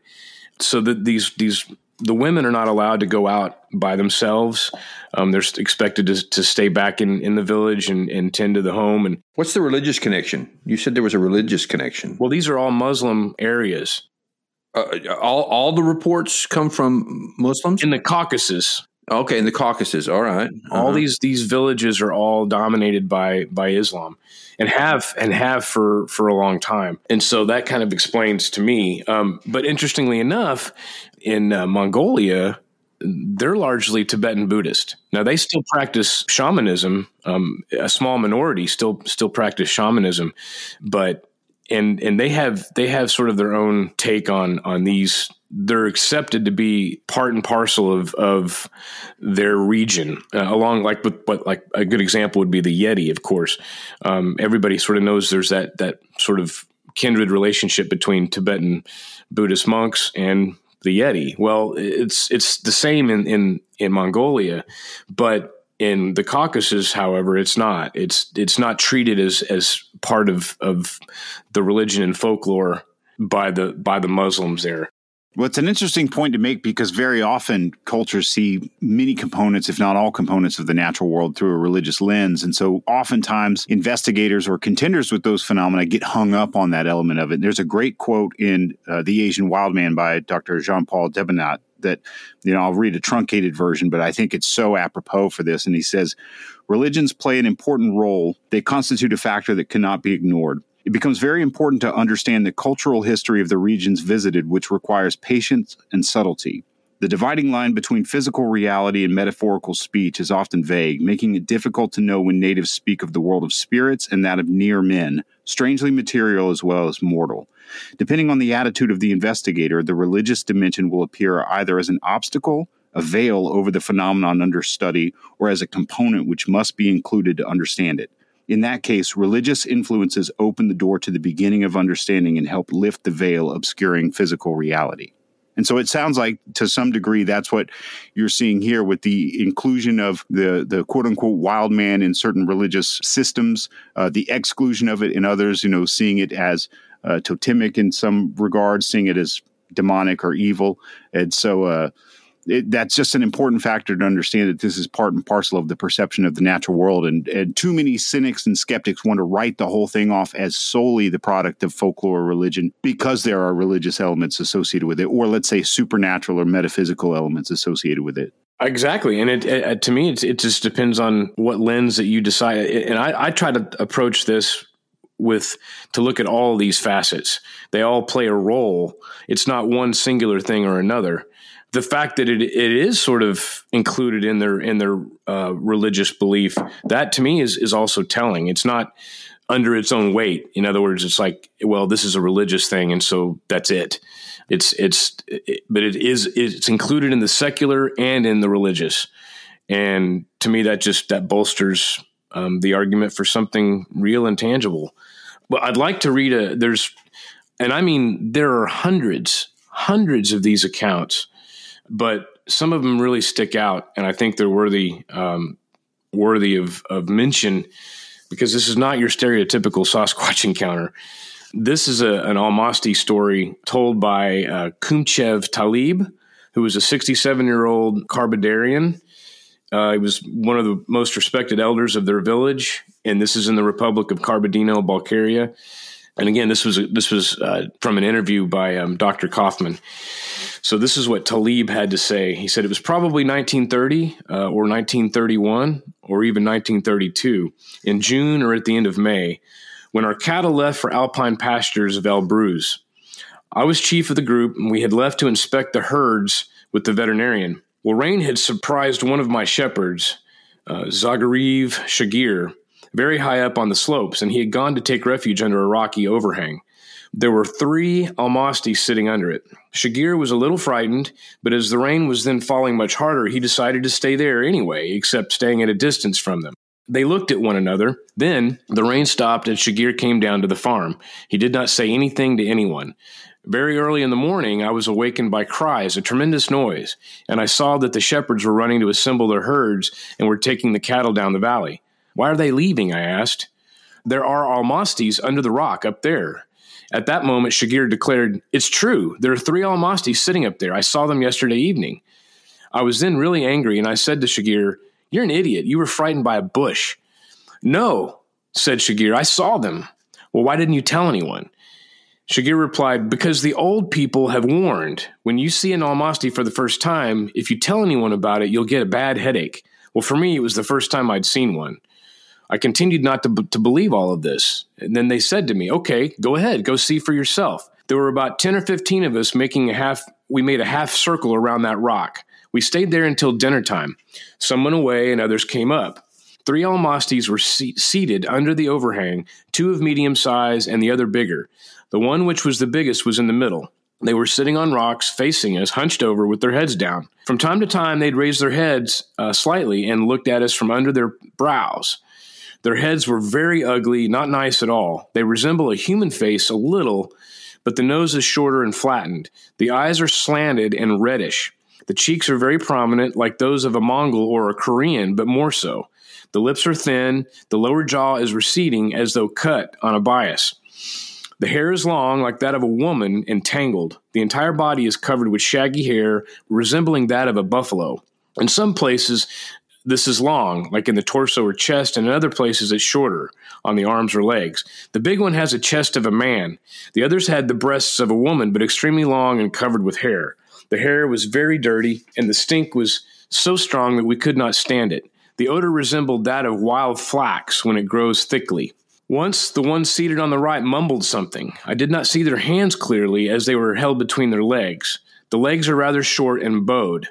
so that these these the women are not allowed to go out by themselves. Um, they're expected to, to stay back in, in the village and, and tend to the home. And what's the religious connection? You said there was a religious connection. Well, these are all Muslim areas. Uh, all all the reports come from Muslims in the Caucasus. Okay, in the Caucasus. All right. uh-huh. All these these villages are all dominated by by Islam, and have and have for for a long time. And so that kind of explains to me. Um, but interestingly enough, in uh, Mongolia, they're largely Tibetan Buddhist. Now they still practice shamanism. Um, a small minority still still practice shamanism, but and and they have they have sort of their own take on on these they're accepted to be part and parcel of of their region uh, along like with but like a good example would be the yeti of course um, everybody sort of knows there's that that sort of kindred relationship between tibetan buddhist monks and the yeti well it's it's the same in in in mongolia but in the Caucasus, however, it's not. It's it's not treated as as part of of the religion and folklore by the by the Muslims there. Well, it's an interesting point to make because very often cultures see many components, if not all components, of the natural world through a religious lens. And so oftentimes investigators or contenders with those phenomena get hung up on that element of it. There's a great quote in uh, The Asian Wild Man by Dr. Jean Paul Debenat that, you know, I'll read a truncated version, but I think it's so apropos for this. And he says, Religions play an important role, they constitute a factor that cannot be ignored. It becomes very important to understand the cultural history of the regions visited, which requires patience and subtlety. The dividing line between physical reality and metaphorical speech is often vague, making it difficult to know when natives speak of the world of spirits and that of near men, strangely material as well as mortal. Depending on the attitude of the investigator, the religious dimension will appear either as an obstacle, a veil over the phenomenon under study, or as a component which must be included to understand it. In that case, religious influences open the door to the beginning of understanding and help lift the veil obscuring physical reality. And so it sounds like to some degree that's what you're seeing here with the inclusion of the, the quote unquote wild man in certain religious systems, uh, the exclusion of it in others, you know, seeing it as uh, totemic in some regards, seeing it as demonic or evil. And so, uh, it, that's just an important factor to understand that this is part and parcel of the perception of the natural world. And, and too many cynics and skeptics want to write the whole thing off as solely the product of folklore or religion because there are religious elements associated with it, or let's say supernatural or metaphysical elements associated with it. Exactly, and it, it to me it just depends on what lens that you decide. And I, I try to approach this with to look at all these facets. They all play a role. It's not one singular thing or another the fact that it, it is sort of included in their in their uh, religious belief that to me is is also telling. It's not under its own weight. In other words, it's like, well, this is a religious thing, and so that's it. It's it's, it, but it is it's included in the secular and in the religious, and to me, that just that bolsters um, the argument for something real and tangible. But I'd like to read a there's, and I mean there are hundreds hundreds of these accounts but some of them really stick out, and I think they're worthy um, worthy of of mention because this is not your stereotypical Sasquatch encounter. This is a, an Almasti story told by uh, Kumchev Talib, who was a 67 year old Carbondarian. Uh, he was one of the most respected elders of their village, and this is in the Republic of Kabardino, Balkaria. And again, this was this was uh, from an interview by um, Dr. Koffmann. So this is what Talib had to say. He said it was probably 1930 uh, or 1931 or even 1932 in June or at the end of May when our cattle left for alpine pastures of Elbrus. I was chief of the group and we had left to inspect the herds with the veterinarian. Well, rain had surprised one of my shepherds, uh, Zagariv Shagir, very high up on the slopes, and he had gone to take refuge under a rocky overhang. There were three Almastis sitting under it. Shagir was a little frightened, but as the rain was then falling much harder, he decided to stay there anyway, except staying at a distance from them. They looked at one another. Then the rain stopped and Shagir came down to the farm. He did not say anything to anyone. Very early in the morning, I was awakened by cries, a tremendous noise, and I saw that the shepherds were running to assemble their herds and were taking the cattle down the valley. Why are they leaving? I asked. There are Almastis under the rock up there. At that moment, Shagir declared, It's true. There are three Almastis sitting up there. I saw them yesterday evening. I was then really angry, and I said to Shagir, You're an idiot. You were frightened by a bush. No, said Shagir. I saw them. Well, why didn't you tell anyone? Shagir replied, Because the old people have warned. When you see an Almasti for the first time, if you tell anyone about it, you'll get a bad headache. Well, for me, it was the first time I'd seen one. I continued not to, to believe all of this. And then they said to me, okay, go ahead, go see for yourself. There were about 10 or 15 of us making a half, we made a half circle around that rock. We stayed there until dinner time. Some went away and others came up. Three Almastis were se- seated under the overhang, two of medium size and the other bigger. The one which was the biggest was in the middle. They were sitting on rocks, facing us, hunched over with their heads down. From time to time, they'd raise their heads uh, slightly and looked at us from under their brows. Their heads were very ugly, not nice at all. They resemble a human face a little, but the nose is shorter and flattened. The eyes are slanted and reddish. The cheeks are very prominent, like those of a Mongol or a Korean, but more so. The lips are thin, the lower jaw is receding as though cut on a bias. The hair is long, like that of a woman, and tangled. The entire body is covered with shaggy hair, resembling that of a buffalo. In some places, this is long, like in the torso or chest, and in other places it's shorter, on the arms or legs. The big one has a chest of a man. The others had the breasts of a woman, but extremely long and covered with hair. The hair was very dirty, and the stink was so strong that we could not stand it. The odor resembled that of wild flax when it grows thickly. Once the one seated on the right mumbled something. I did not see their hands clearly as they were held between their legs. The legs are rather short and bowed.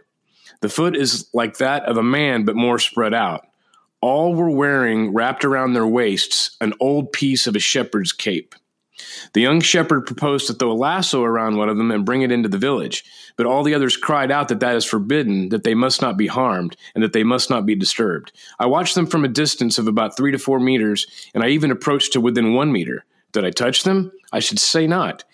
The foot is like that of a man, but more spread out. All were wearing, wrapped around their waists, an old piece of a shepherd's cape. The young shepherd proposed to throw a lasso around one of them and bring it into the village, but all the others cried out that that is forbidden, that they must not be harmed, and that they must not be disturbed. I watched them from a distance of about three to four meters, and I even approached to within one meter. Did I touch them? I should say not.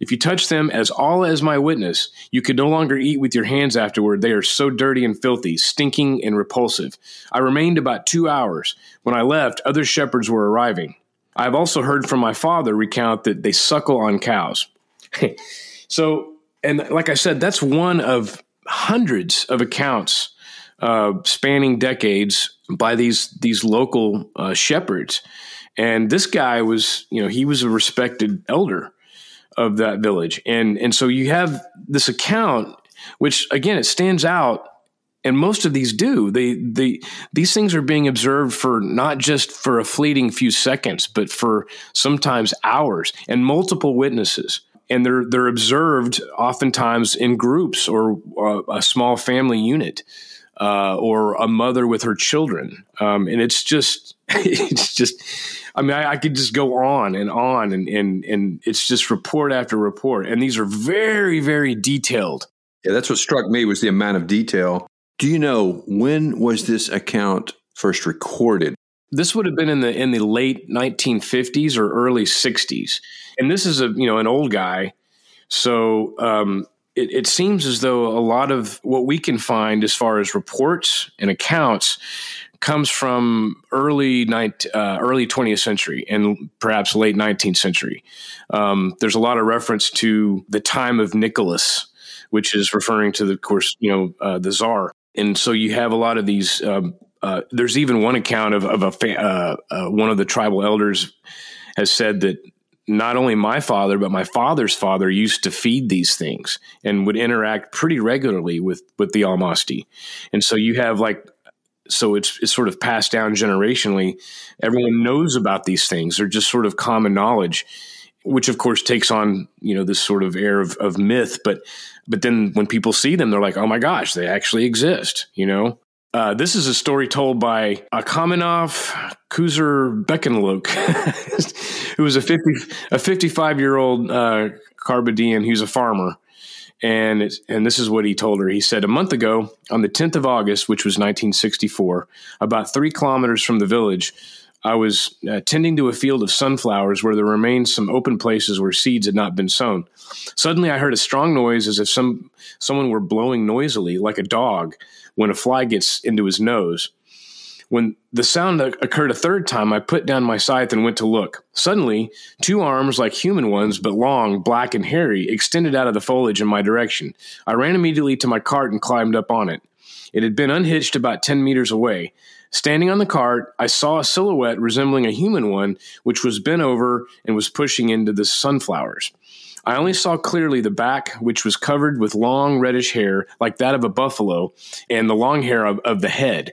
If you touch them as all as my witness, you could no longer eat with your hands afterward. They are so dirty and filthy, stinking and repulsive. I remained about two hours. When I left, other shepherds were arriving. I have also heard from my father recount that they suckle on cows. so, and like I said, that's one of hundreds of accounts uh, spanning decades by these these local uh, shepherds. And this guy was, you know, he was a respected elder of that village, and and so you have this account, which again it stands out and most of these do. They they these things are being observed for not just for a fleeting few seconds but for sometimes hours and multiple witnesses. And they're they're observed oftentimes in groups or uh, a small family unit uh, or a mother with her children. Um, and it's just it's just I mean, I, I, could just go on and on, and, and and it's just report after report, and these are very, very detailed. Yeah, that's what struck me was the amount of detail do you know when was this account first recorded? This would have been in the in the late 1950s or early 60s, and this is a you know an old guy, so um, it, it, seems as though a lot of what we can find as far as reports and accounts comes from early night, uh, early 20th century and perhaps late 19th century. Um, there's a lot of reference to the time of Nicholas, which is referring to the of course you know uh, the czar and so you have a lot of these. Um, uh, there's even one account of, of a fa- uh, uh, one of the tribal elders has said that not only my father but my father's father used to feed these things and would interact pretty regularly with with the Almasti, and so you have like so it's it's sort of passed down generationally. Everyone knows about these things; they're just sort of common knowledge, which of course takes on you know this sort of air of, of myth, but but then when people see them, they're like, oh my gosh, they actually exist, you know? Uh, this is a story told by Akamenov Kuzer Beckenlook, who was a 50, a 55 year old uh, who's a farmer. And, and this is what he told her. He said, A month ago, on the 10th of August, which was 1964, about three kilometers from the village, I was uh, tending to a field of sunflowers where there remained some open places where seeds had not been sown. Suddenly, I heard a strong noise as if some someone were blowing noisily, like a dog when a fly gets into his nose. When the sound occurred a third time, I put down my scythe and went to look. Suddenly, two arms, like human ones, but long, black, and hairy, extended out of the foliage in my direction. I ran immediately to my cart and climbed up on it. It had been unhitched about 10 meters away. Standing on the cart, I saw a silhouette resembling a human one, which was bent over and was pushing into the sunflowers. I only saw clearly the back, which was covered with long reddish hair, like that of a buffalo, and the long hair of, of the head.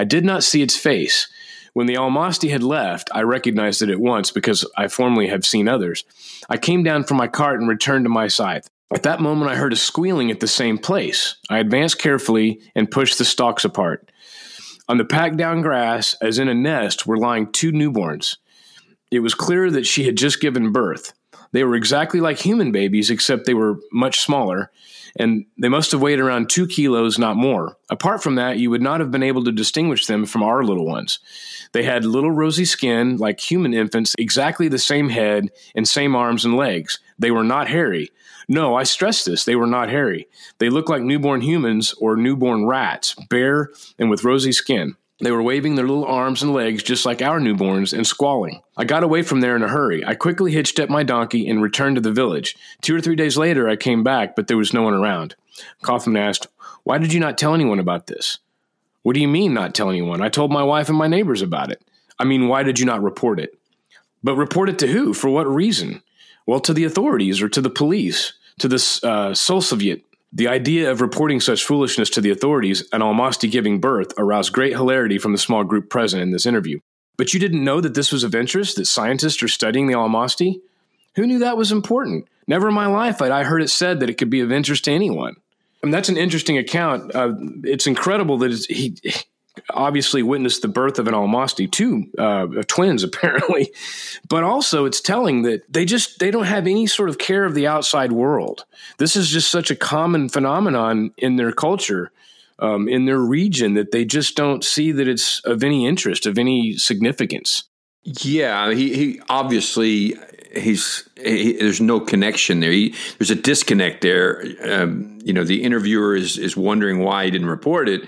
I did not see its face. When the Almasti had left, I recognized it at once because I formerly have seen others. I came down from my cart and returned to my scythe. At that moment, I heard a squealing at the same place. I advanced carefully and pushed the stalks apart. On the packed down grass, as in a nest, were lying two newborns. It was clear that she had just given birth. They were exactly like human babies, except they were much smaller, and they must have weighed around two kilos, not more. Apart from that, you would not have been able to distinguish them from our little ones. They had little rosy skin, like human infants, exactly the same head and same arms and legs. They were not hairy. No, I stress this. They were not hairy. They looked like newborn humans or newborn rats, bare and with rosy skin. They were waving their little arms and legs just like our newborns and squalling. I got away from there in a hurry. I quickly hitched up my donkey and returned to the village. Two or three days later, I came back, but there was no one around. Koffmann asked, Why did you not tell anyone about this? What do you mean, not tell anyone? I told my wife and my neighbors about it. I mean, why did you not report it? But report it to who? For what reason? Well, to the authorities or to the police, to the uh, Soviet the idea of reporting such foolishness to the authorities and Almasti giving birth aroused great hilarity from the small group present in this interview. But you didn't know that this was of interest, that scientists are studying the Almasti? Who knew that was important? Never in my life had I heard it said that it could be of interest to anyone. And that's an interesting account. Uh, it's incredible that he obviously witnessed the birth of an almasti two uh, twins apparently but also it's telling that they just they don't have any sort of care of the outside world this is just such a common phenomenon in their culture um, in their region that they just don't see that it's of any interest of any significance yeah he, he obviously he's he, there's no connection there. He, there's a disconnect there. Um, you know, the interviewer is is wondering why he didn't report it,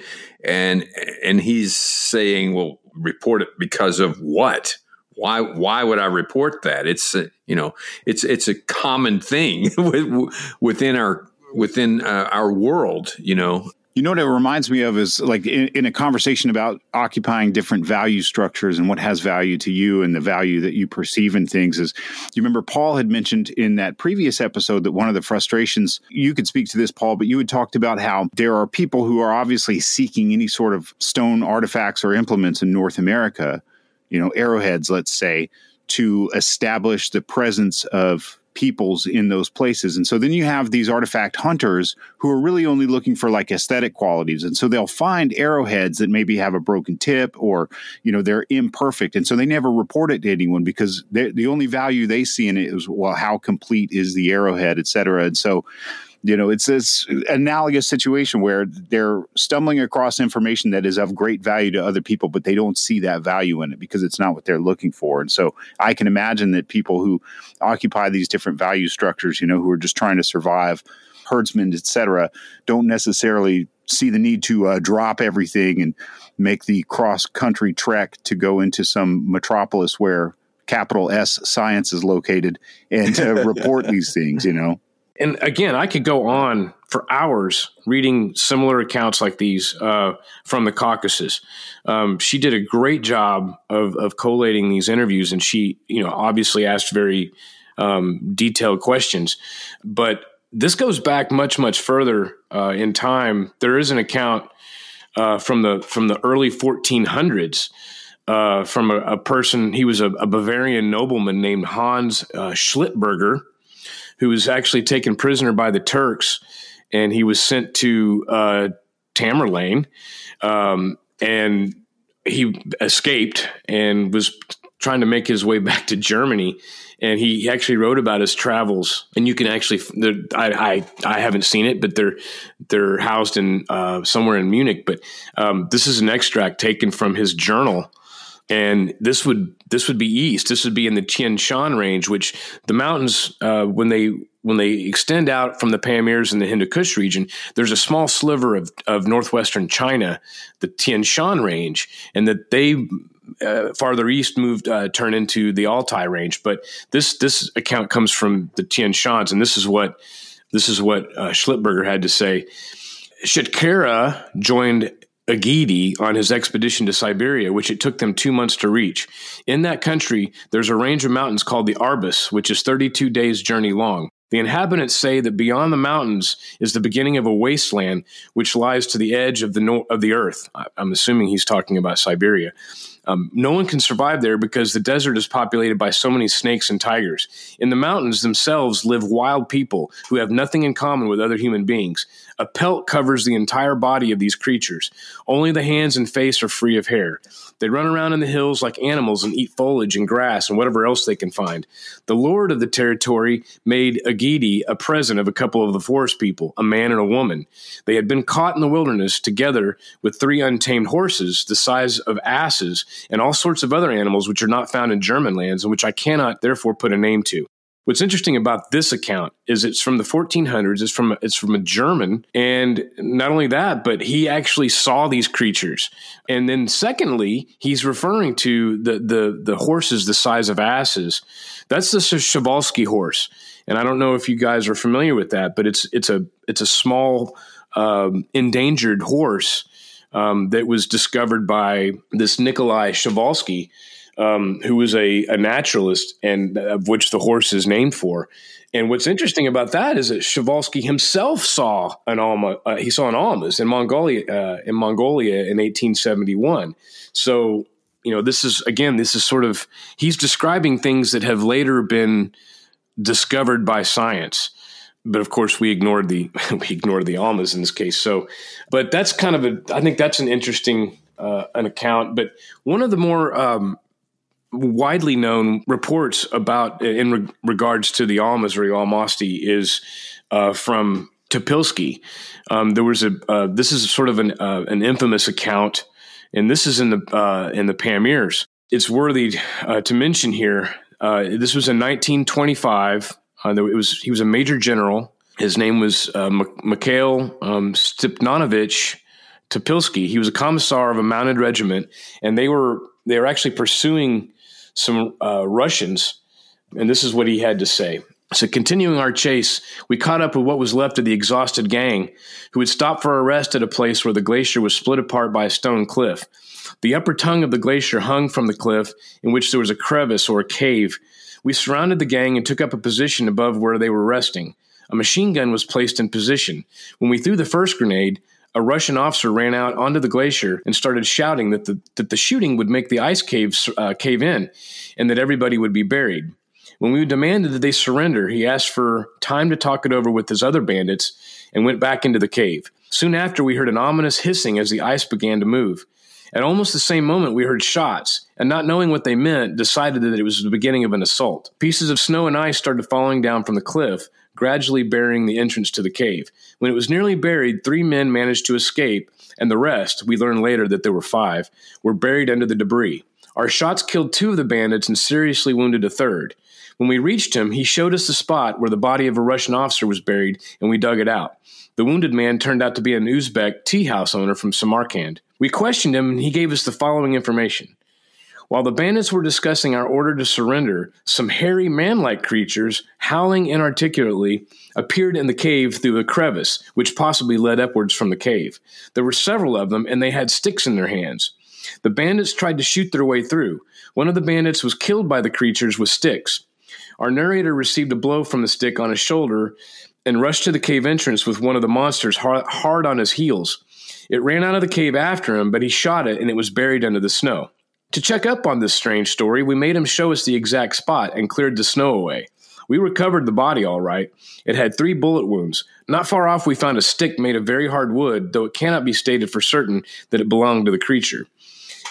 and and he's saying, "Well, report it because of what? Why why would I report that? It's uh, you know, it's it's a common thing within our within uh, our world. You know, you know what it reminds me of is like in, in, a conversation about occupying different value structures and what has value to you and the value that you perceive in things is you remember Paul had mentioned in that previous episode that one of the frustrations you could speak to this Paul but you had talked about how there are people who are obviously seeking any sort of stone artifacts or implements in North America you know arrowheads let's say to establish the presence of peoples in those places. And so then you have these artifact hunters who are really only looking for like aesthetic qualities. And so they'll find arrowheads that maybe have a broken tip or, you know, they're imperfect. And so they never report it to anyone because the only value they see in it is, well, how complete is the arrowhead, et cetera. And so, you know, it's this analogous situation where they're stumbling across information that is of great value to other people, but they don't see that value in it because it's not what they're looking for. And so I can imagine that people who occupy these different value structures, you know, who are just trying to survive, herdsmen, etc don't necessarily see the need to uh, drop everything and make the cross country trek to go into some metropolis where capital S science is located and to report these things, you know and again, I could go on for hours reading similar accounts like these uh, from the Caucasus. Um, she did a great job of, of collating these interviews, and she, you know, obviously asked very um, detailed questions. But this goes back much, much further uh, in time. There is an account uh, from the from the early 1400s. Uh, from a, a, person, he was a, a, Bavarian nobleman named Hans uh, Schiltberger, who was actually taken prisoner by the Turks, and he was sent to uh, Tamerlane, um, and he escaped and was trying to make his way back to Germany. And he actually wrote about his travels, and you can actually I, I I haven't seen it, but they're they're housed in uh, somewhere in Munich. But um, this is an extract taken from his journal and this would this would be east. This would be in the Tian Shan range, which the mountains uh, when they when they extend out from the Pamirs and the Hindu Kush region, there's a small sliver of, of northwestern China, the Tian Shan range, and that they uh, farther east moved uh, turn into the Altai range. But this this account comes from the Tian Shans, and this is what this is what uh, Schiltberger had to say. Shetkera joined Agidi on his expedition to Siberia, which it took them two months to reach. In that country, there's a range of mountains called the Arbus, which is 32 days' journey long. The inhabitants say that beyond the mountains is the beginning of a wasteland which lies to the edge of the no- of the earth. I'm assuming he's talking about Siberia. Um, no one can survive there because the desert is populated by so many snakes and tigers. In the mountains themselves live wild people who have nothing in common with other human beings. A pelt covers the entire body of these creatures. Only the hands and face are free of hair. They run around in the hills like animals and eat foliage and grass and whatever else they can find. The lord of the territory made Agidi a present of a couple of the forest people, a man and a woman. They had been caught in the wilderness together with three untamed horses the size of asses and all sorts of other animals which are not found in German lands and which I cannot therefore put a name to. What's interesting about this account is it's from the 1400s. It's from it's from a German, and not only that, but he actually saw these creatures. And then, secondly, he's referring to the the the horses the size of asses. That's the Przewalski horse, and I don't know if you guys are familiar with that, but it's it's a it's a small um, endangered horse um, that was discovered by this Nikolai Przewalski um, who was a, a naturalist and of which the horse is named for. And what's interesting about that is that Przewalski himself saw an alma. Uh, he saw an almas in Mongolia uh, in Mongolia in 1871. So you know, this is again, this is sort of he's describing things that have later been discovered by science. But of course, we ignored the we ignored the almas in this case. So, but that's kind of a. I think that's an interesting uh, an account. But one of the more um, widely known reports about in re- regards to the almas or the almasti is uh, from Topilsky. Um, there was a uh, this is sort of an uh, an infamous account, and this is in the uh, in the Pamirs. It's worthy uh, to mention here. Uh, this was in 1925. it was he was a major general. His name was M- Mikhail um, Topilsky. He was a commissar of a mounted regiment, and they were they were actually pursuing some uh, Russians, and this is what he had to say. So, continuing our chase, we caught up with what was left of the exhausted gang, who had stopped for a rest at a place where the glacier was split apart by a stone cliff. The upper tongue of the glacier hung from the cliff, in which there was a crevice or a cave. We surrounded the gang and took up a position above where they were resting. A machine gun was placed in position. When we threw the first grenade, a Russian officer ran out onto the glacier and started shouting that the, that the shooting would make the ice caves uh, cave in and that everybody would be buried. When we demanded that they surrender, he asked for time to talk it over with his other bandits and went back into the cave. Soon after, we heard an ominous hissing as the ice began to move. At almost the same moment, we heard shots, and not knowing what they meant, decided that it was the beginning of an assault. Pieces of snow and ice started falling down from the cliff, gradually burying the entrance to the cave. When it was nearly buried, three men managed to escape, and the rest, we learned later that there were five, were buried under the debris. Our shots killed two of the bandits and seriously wounded a third. When we reached him, he showed us the spot where the body of a Russian officer was buried, and we dug it out. The wounded man turned out to be an Uzbek tea house owner from Samarkand. We questioned him, and he gave us the following information. While the bandits were discussing our order to surrender, some hairy man like creatures, howling inarticulately, appeared in the cave through a crevice, which possibly led upwards from the cave. There were several of them, and they had sticks in their hands. The bandits tried to shoot their way through. One of the bandits was killed by the creatures with sticks. Our narrator received a blow from the stick on his shoulder and rushed to the cave entrance with one of the monsters hard on his heels. It ran out of the cave after him, but he shot it and it was buried under the snow. To check up on this strange story, we made him show us the exact spot and cleared the snow away. We recovered the body all right. It had three bullet wounds. Not far off, we found a stick made of very hard wood, though it cannot be stated for certain that it belonged to the creature.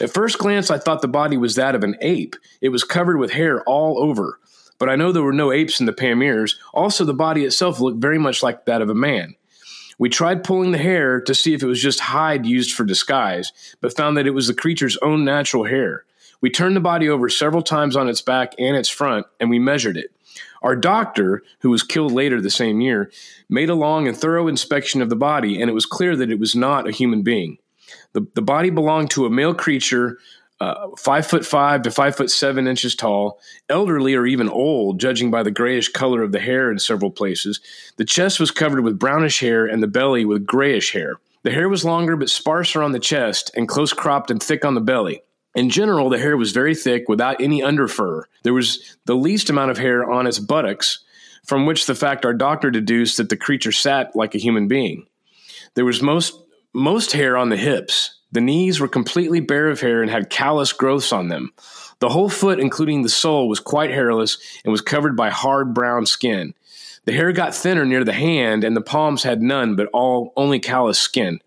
At first glance, I thought the body was that of an ape. It was covered with hair all over. But I know there were no apes in the Pamirs. Also, the body itself looked very much like that of a man. We tried pulling the hair to see if it was just hide used for disguise, but found that it was the creature's own natural hair. We turned the body over several times on its back and its front, and we measured it. Our doctor, who was killed later the same year, made a long and thorough inspection of the body, and it was clear that it was not a human being. The, the body belonged to a male creature uh, five foot five to five foot seven inches tall, elderly or even old, judging by the grayish color of the hair in several places. The chest was covered with brownish hair and the belly with grayish hair. The hair was longer but sparser on the chest and close cropped and thick on the belly. In general, the hair was very thick without any underfur. There was the least amount of hair on its buttocks, from which the fact our doctor deduced that the creature sat like a human being. There was most most hair on the hips, the knees were completely bare of hair and had callous growths on them. The whole foot, including the sole, was quite hairless and was covered by hard brown skin. The hair got thinner near the hand, and the palms had none but all only callous skin.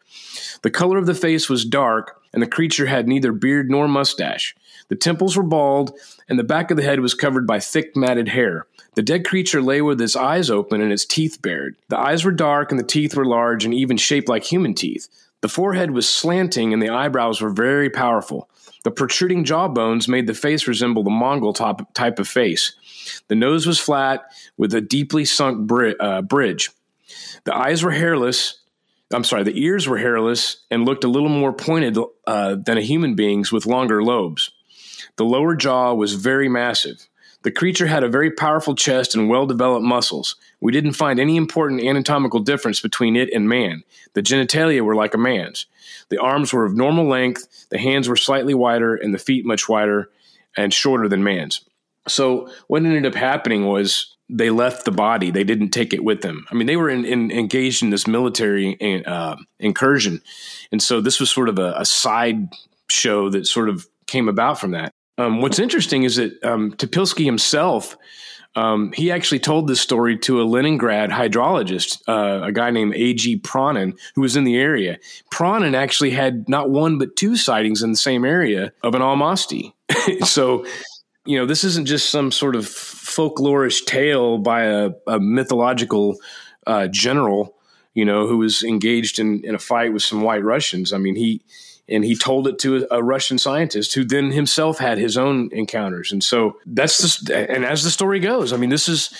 The color of the face was dark, and the creature had neither beard nor mustache. The temples were bald, and the back of the head was covered by thick matted hair. The dead creature lay with its eyes open and its teeth bared. The eyes were dark, and the teeth were large and even shaped like human teeth. The forehead was slanting and the eyebrows were very powerful. The protruding jawbones made the face resemble the Mongol top, type of face. The nose was flat with a deeply sunk bri- uh, bridge. The eyes were hairless. I'm sorry, the ears were hairless and looked a little more pointed uh, than a human being's with longer lobes. The lower jaw was very massive. The creature had a very powerful chest and well developed muscles. We didn't find any important anatomical difference between it and man. The genitalia were like a man's. The arms were of normal length, the hands were slightly wider, and the feet much wider and shorter than man's. So, what ended up happening was they left the body. They didn't take it with them. I mean, they were in, in, engaged in this military uh, incursion. And so, this was sort of a, a side show that sort of came about from that. Um, what's interesting is that um, Topilsky himself, um, he actually told this story to a Leningrad hydrologist, uh, a guy named A.G. Pronin, who was in the area. Pronin actually had not one but two sightings in the same area of an Almasti. so, you know, this isn't just some sort of folklorish tale by a, a mythological uh, general, you know, who was engaged in, in a fight with some white Russians. I mean, he and he told it to a, Russian scientist who then himself had his own encounters. And so that's just, and as the story goes, I mean, this is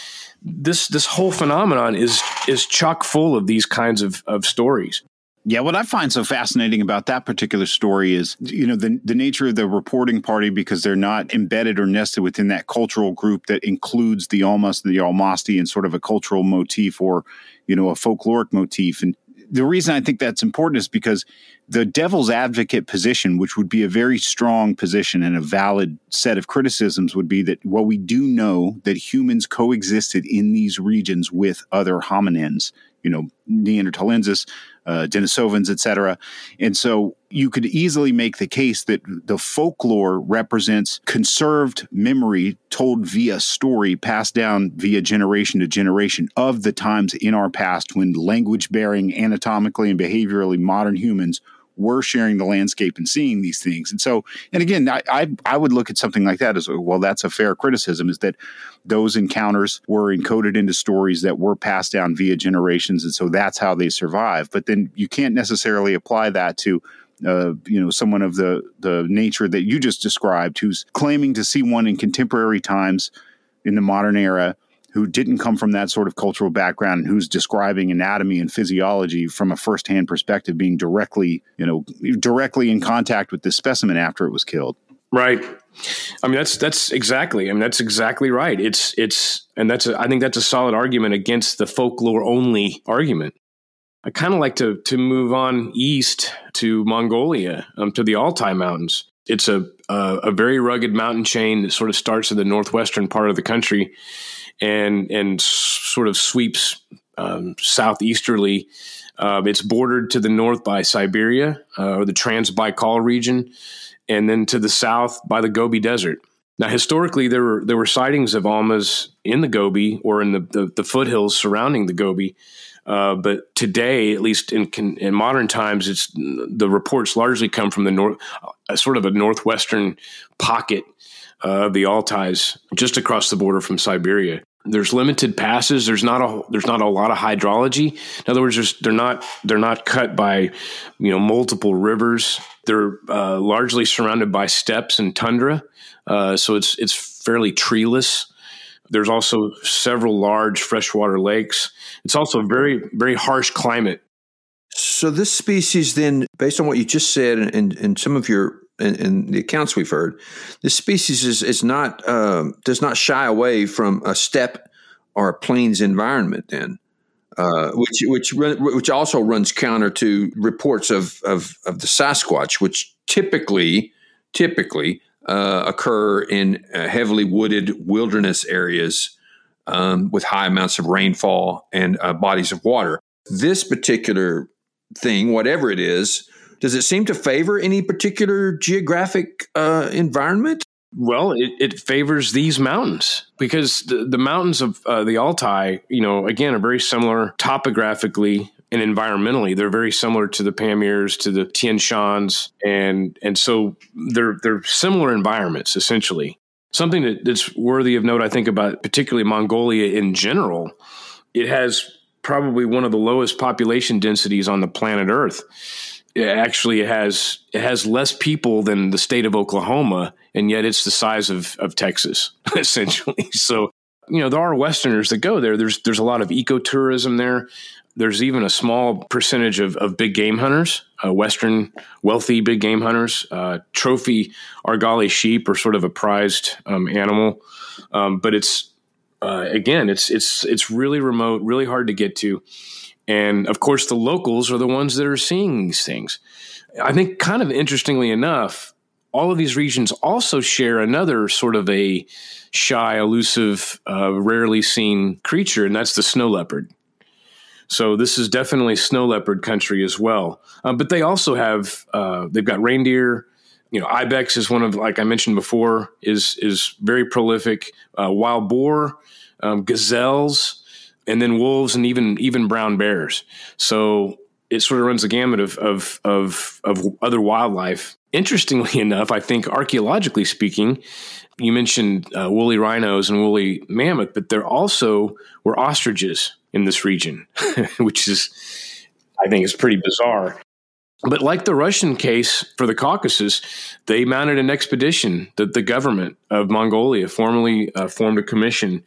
this this whole phenomenon is is chock full of these kinds of of stories. Yeah, what I find so fascinating about that particular story is, you know, the the nature of the reporting party because they're not embedded or nested within that cultural group that includes the almost the almosti and sort of a cultural motif or, you know, a folkloric motif. And the reason I think that's important is because the devil's advocate position, which would be a very strong position and a valid set of criticisms, would be that well, we do know that humans coexisted in these regions with other hominins, you know, Neanderthalensis, uh, Denisovans, etc. And so you could easily make the case that the folklore represents conserved memory told via story, passed down via generation to generation of the times in our past when language bearing, anatomically and behaviorally modern humans were sharing the landscape and seeing these things. And so, and again, I, I, I, would look at something like that as well, that's a fair criticism is that those encounters were encoded into stories that were passed down via generations. And so that's how they survive. But then you can't necessarily apply that to uh, you know, someone of the the nature that you just described, who's claiming to see one in contemporary times in the modern era, who didn't come from that sort of cultural background and who's describing anatomy and physiology from a firsthand perspective, being directly, you know, directly in contact with this specimen after it was killed. Right. I mean, that's that's exactly. I mean, that's exactly right. It's it's, and that's a, I think that's a solid argument against the folklore only argument. I kind of like to to move on east to Mongolia, um, to the Altai Mountains. It's a, a a very rugged mountain chain that sort of starts in the northwestern part of the country and and sort of sweeps um, southeasterly. Uh, it's bordered to the north by Siberia uh, or the Trans-Baikal region, and then to the south by the Gobi Desert. Now, historically, there were there were sightings of almas in the Gobi or in the, the, the foothills surrounding the Gobi. Uh, but today, at least in, in modern times, it's the reports largely come from the north, uh, sort of a northwestern pocket uh, the Altais just across the border from Siberia. There's limited passes. There's not a there's not a lot of hydrology. In other words, they're not they're not cut by you know multiple rivers. They're uh, largely surrounded by steppes and tundra, uh, so it's it's fairly treeless. There's also several large freshwater lakes. It's also a very very harsh climate. So this species, then, based on what you just said and, and, and some of your in, in, the accounts we've heard, this species is, is not um, does not shy away from a steppe or a plains environment. Then, uh, which which which also runs counter to reports of of, of the Sasquatch, which typically typically uh, occur in uh, heavily wooded wilderness areas um, with high amounts of rainfall and uh, bodies of water. This particular thing, whatever it is, does it seem to favor any particular geographic uh, environment? Well, it, it, favors these mountains because the, the mountains of uh, the Altai, you know, again, are very similar topographically and environmentally. They're very similar to the Pamirs, to the Tian Shans, and and so they're they're similar environments essentially. Something that, that's worthy of note, I think, about particularly Mongolia in general, it has probably one of the lowest population densities on the planet Earth actually it has it has less people than the state of Oklahoma, and yet it's the size of of Texas essentially. So you know there are Westerners that go there. There's there's a lot of ecotourism there. There's even a small percentage of, of big game hunters, uh, Western wealthy big game hunters. Uh, trophy Argali sheep are sort of a prized um, animal, um, but it's uh, again, it's it's it's really remote, really hard to get to, and of course, the locals are the ones that are seeing these things. I think, kind of interestingly enough, all of these regions also share another sort of a shy, elusive, uh, rarely seen creature, and that's the snow leopard. So this is definitely snow leopard country as well. Uh, but they also have uh, they've got reindeer. You know, ibex is one of like I mentioned before is is very prolific. Uh, wild boar, um, gazelles, and then wolves and even even brown bears. So it sort of runs the gamut of of of, of other wildlife. Interestingly enough, I think archaeologically speaking, you mentioned uh, woolly rhinos and woolly mammoth, but there also were ostriches in this region, which is, I think, is pretty bizarre. But like the Russian case for the Caucasus, they mounted an expedition that the government of Mongolia formally uh, formed a commission,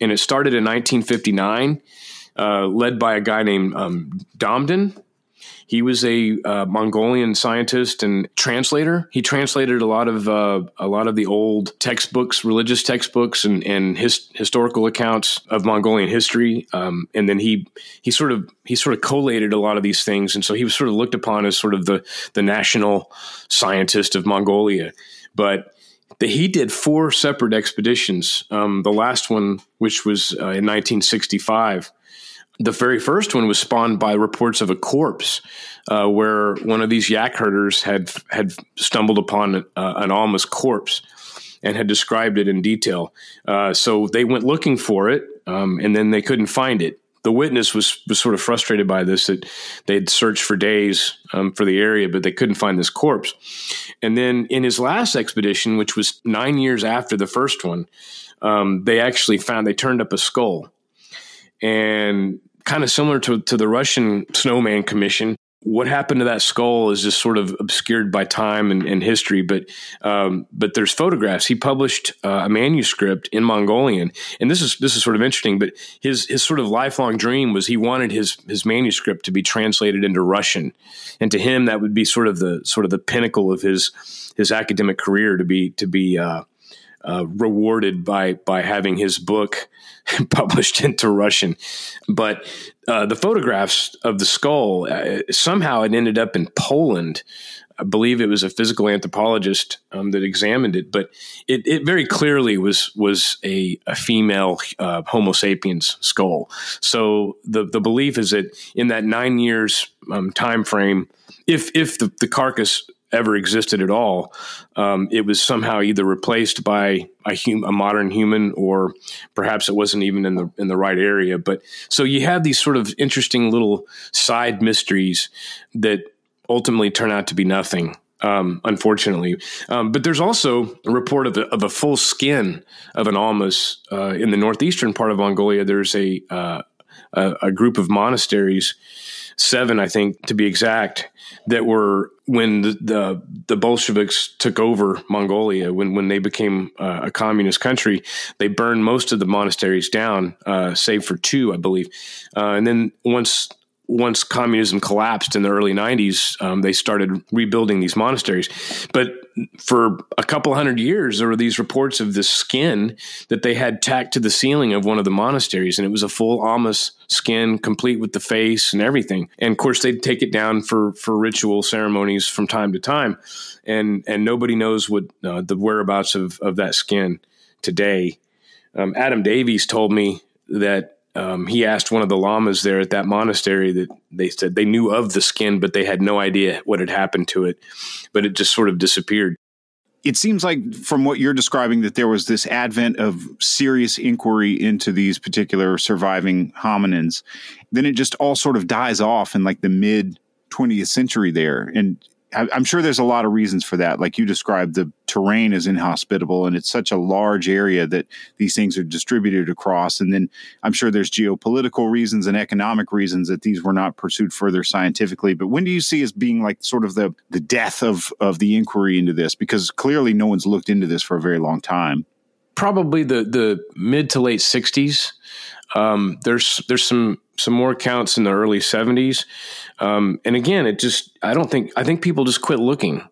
and it started in 1959, uh, led by a guy named um, Damdin, he was a uh, Mongolian scientist and translator. He translated a lot of uh, a lot of the old textbooks, religious textbooks, and, and his, historical accounts of Mongolian history. Um, and then he he sort of he sort of collated a lot of these things, and so he was sort of looked upon as sort of the the national scientist of Mongolia. But the, he did four separate expeditions. Um, the last one, which was uh, in 1965, the very first one was spawned by reports of a corpse uh, where one of these yak herders had had stumbled upon uh, an almost corpse and had described it in detail. Uh, so they went looking for it, um, and then they couldn't find it. The witness was was sort of frustrated by this that they'd searched for days um, for the area, but they couldn't find this corpse. And then in his last expedition, which was nine years after the first one, um, they actually found they turned up a skull and kind of similar to, to the Russian Snowman Commission. What happened to that skull is just sort of obscured by time and, and history, but um, but there's photographs. He published uh, a manuscript in Mongolian, and this is this is sort of interesting. But his his sort of lifelong dream was he wanted his his manuscript to be translated into Russian, and to him that would be sort of the sort of the pinnacle of his his academic career to be to be uh, uh, rewarded by by having his book published into Russian. But uh, the photographs of the skull uh, somehow it ended up in Poland. I believe it was a physical anthropologist um, that examined it, but it, it, very clearly was was a, a female uh, Homo sapiens skull. So the the belief is that in that nine years um, time frame, if if the, the carcass ever existed at all, um, it was somehow either replaced by a, hum- a, modern human, or perhaps it wasn't even in the in the right area. But so you have these sort of interesting little side mysteries that ultimately turn out to be nothing. Um, unfortunately, um, but there's also a report of a, of a full skin of an almas uh, in the northeastern part of Mongolia. There's a, uh, a, a group of monasteries, seven, I think, to be exact, that were when the, the, the Bolsheviks took over Mongolia, when when they became uh, a communist country, they burned most of the monasteries down, uh, save for two, I believe. Uh, and then once once communism collapsed in the early 90s, um, they started rebuilding these monasteries. But for a couple hundred years, there were these reports of this skin that they had tacked to the ceiling of one of the monasteries, and it was a full almas skin, complete with the face and everything. And of course, they'd take it down for for ritual ceremonies from time to time, and and nobody knows what uh, the whereabouts of of that skin today. Um, Adam Davies told me that um, he asked one of the lamas there at that monastery that they said they knew of the skin, but they had no idea what had happened to it. But it just sort of disappeared. It seems like, from what you're describing, that there was this advent of serious inquiry into these particular surviving hominins. Then it just all sort of dies off in like the mid 20th century there. And I'm sure there's a lot of reasons for that. Like you described, the terrain is inhospitable and it's such a large area that these things are distributed across. And then I'm sure there's geopolitical reasons and economic reasons that these were not pursued further scientifically. But when do you see as being like sort of the, the death of, of the inquiry into this? Because clearly no one's looked into this for a very long time. Probably the, the mid to late 60s. Um, there's there's some some more accounts in the early 70s. Um, and again, it just, I don't think, I think people just quit looking.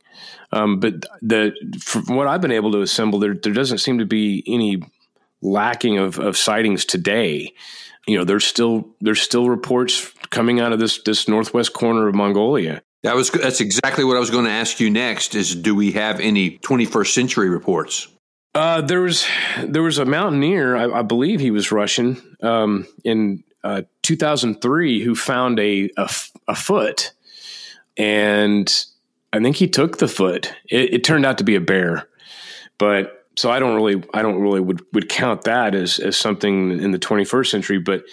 Um, but the, from what I've been able to assemble, there, there doesn't seem to be any lacking of, of sightings today. You know, there's still, there's still reports coming out of this, this Northwest corner of Mongolia. That was, that's exactly what I was going to ask you next is do we have any 21st century reports? Uh, there was there was a mountaineer, I, I believe he was Russian, um, in uh, 2003 who found a, a, a, foot, and I think he took the foot. It, it, turned out to be a bear, but so I don't really I don't really would would count that as as something in the 21st century. But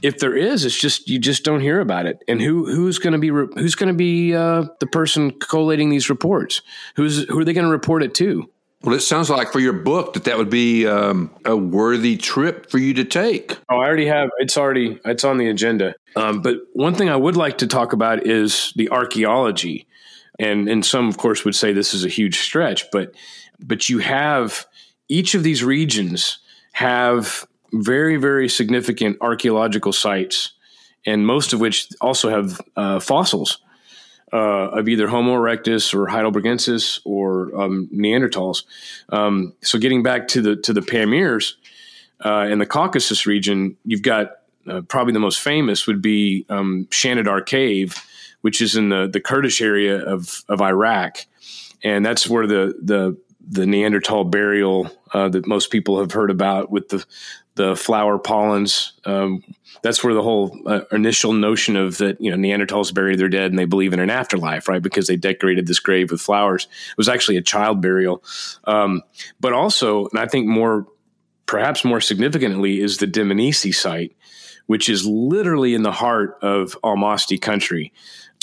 if there is, it's just you just don't hear about it. And who who's going to be who's going to be uh, the person collating these reports? Who's who are they going to report it to? Well, it sounds like for your book that that would be um, a worthy trip for you to take. Oh, I already have. It's already it's on the agenda. Um, but one thing I would like to talk about is the archaeology, and and some, of course, would say this is a huge stretch, but but you have each of these regions have very very significant archaeological sites, and most of which also have uh, fossils uh, of either Homo erectus or Heidelbergensis or um, Neanderthals. Um, so getting back to the to the Pamirs uh, in the Caucasus region, you've got uh, probably the most famous would be um, Shanidar Cave, which is in the the Kurdish area of of Iraq, and that's where the the the Neanderthal burial uh, that most people have heard about with the the flower pollens. Um, that's where the whole uh, initial notion of that you know Neanderthals buried their dead and they believe in an afterlife, right? Because they decorated this grave with flowers. It was actually a child burial, um, but also, and I think more, perhaps more significantly, is the Dmanisi site, which is literally in the heart of Almasti country.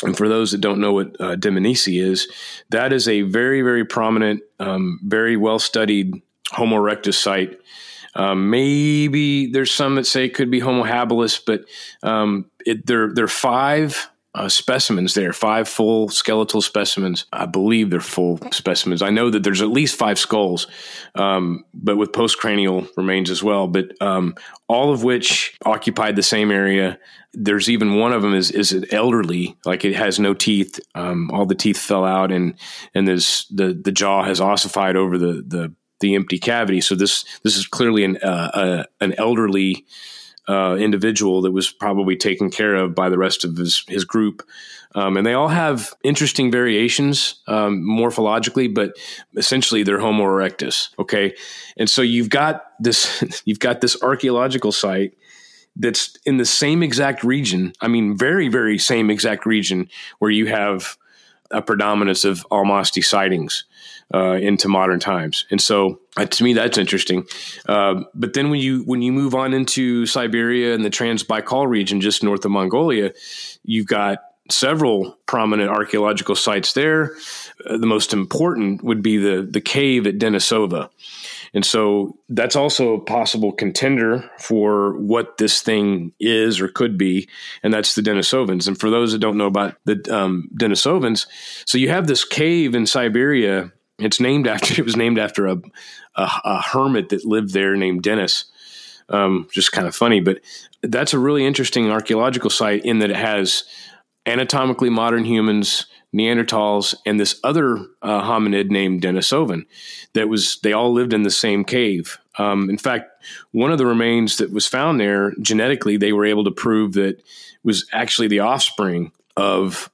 And for those that don't know what uh, is, that is a very, very prominent, um, very well studied Homo erectus site um, maybe there's some that say it could be Homo habilis, but um, it, there there are five uh, specimens there, five full skeletal specimens. I believe they're full specimens. I know that there's at least five skulls, um, but with postcranial remains as well. But um, all of which occupied the same area. There's even one of them is is elderly, like it has no teeth. Um, all the teeth fell out, and and there's the the jaw has ossified over the the the empty cavity. So this this is clearly an uh, uh, an elderly uh, individual that was probably taken care of by the rest of his his group. Um, and they all have interesting variations um, morphologically, but essentially they're Homo erectus. Okay, and so you've got this you've got this archaeological site that's in the same exact region. I mean, very very same exact region where you have a predominance of Almasti sightings uh, into modern times. And so, uh, to me, that's interesting. Uh, but then when you when you move on into Siberia and the Trans-Baikal region, just north of Mongolia, you've got several prominent archaeological sites there. Uh, the most important would be the the cave at Denisova. And so that's also a possible contender for what this thing is or could be, and that's the Denisovans. And for those that don't know about the um, Denisovans, so you have this cave in Siberia. It's named after it was named after a a, a hermit that lived there named Denis. Um, just kind of funny, but that's a really interesting archaeological site in that it has anatomically modern humans Neanderthals, and this other uh, hominid named Denisovan. That was they all lived in the same cave. Um, in fact, one of the remains that was found there genetically, they were able to prove that was actually the offspring of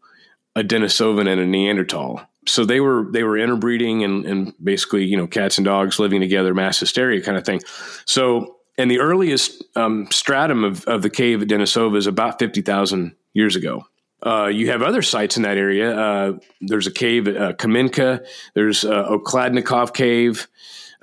a Denisovan and a Neanderthal. So they were they were interbreeding and, and basically you know cats and dogs living together, mass hysteria kind of thing. So and the earliest um, stratum of, of the cave at Denisova is about fifty thousand years ago. Uh, you have other sites in that area. Uh, there's a cave at uh, Kamenka. There's uh, Okladnikov Cave,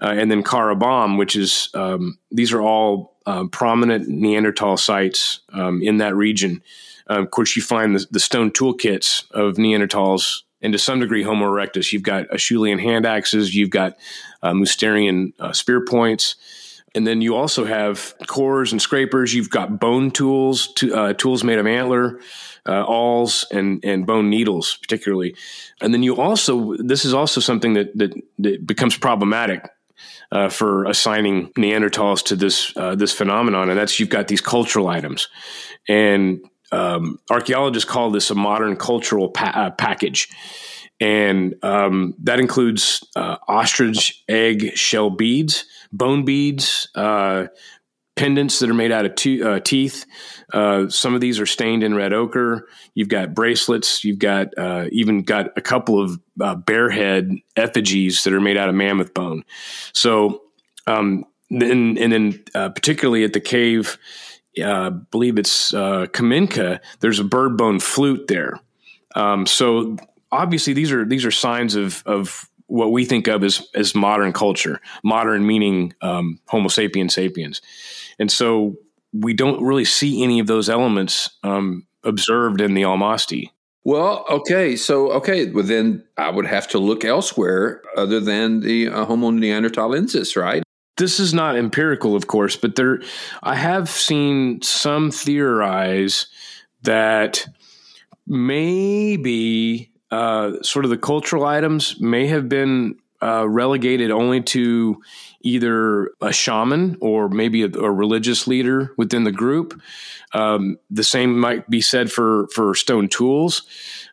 uh, and then Kara-Bom, which is um, these are all uh, prominent Neanderthal sites um, in that region. of course, you find the, the, stone toolkits of Neanderthals and to some degree Homo erectus. You've got Acheulean hand axes, you've got uh, Mousterian uh, spear points, and then you also have cores and scrapers. You've got bone tools, to, uh, tools made of antler, uh, awls, and and bone needles, particularly. And then you also this is also something that that, that becomes problematic. Uh, for assigning Neanderthals to this uh, this phenomenon, and that's you've got these cultural items, and um, archaeologists call this a modern cultural pa- uh, package. And um, that includes uh, ostrich egg shell beads, bone beads, uh, pendants that are made out of uh, teeth. Uh, some of these are stained in red ochre. You've got bracelets. You've got uh, even got a couple of bear head effigies that are made out of mammoth bone. So, um, then, and then particularly at the cave uh, believe it's uh, Kamenka, there's a bird bone flute there. Um, so obviously these are these are signs of of what we think of as as modern culture, modern meaning um, Homo sapiens sapiens, and so we don't really see any of those elements um, observed in the Almasti. Well, okay, so okay, well then I would have to look elsewhere other than the uh, Homo neanderthalensis, right? This is not empirical, of course, but there, I have seen some theorize that maybe uh, sort of the cultural items may have been uh, relegated only to either a shaman or maybe a, a religious leader within the group. Um, the same might be said for for stone tools.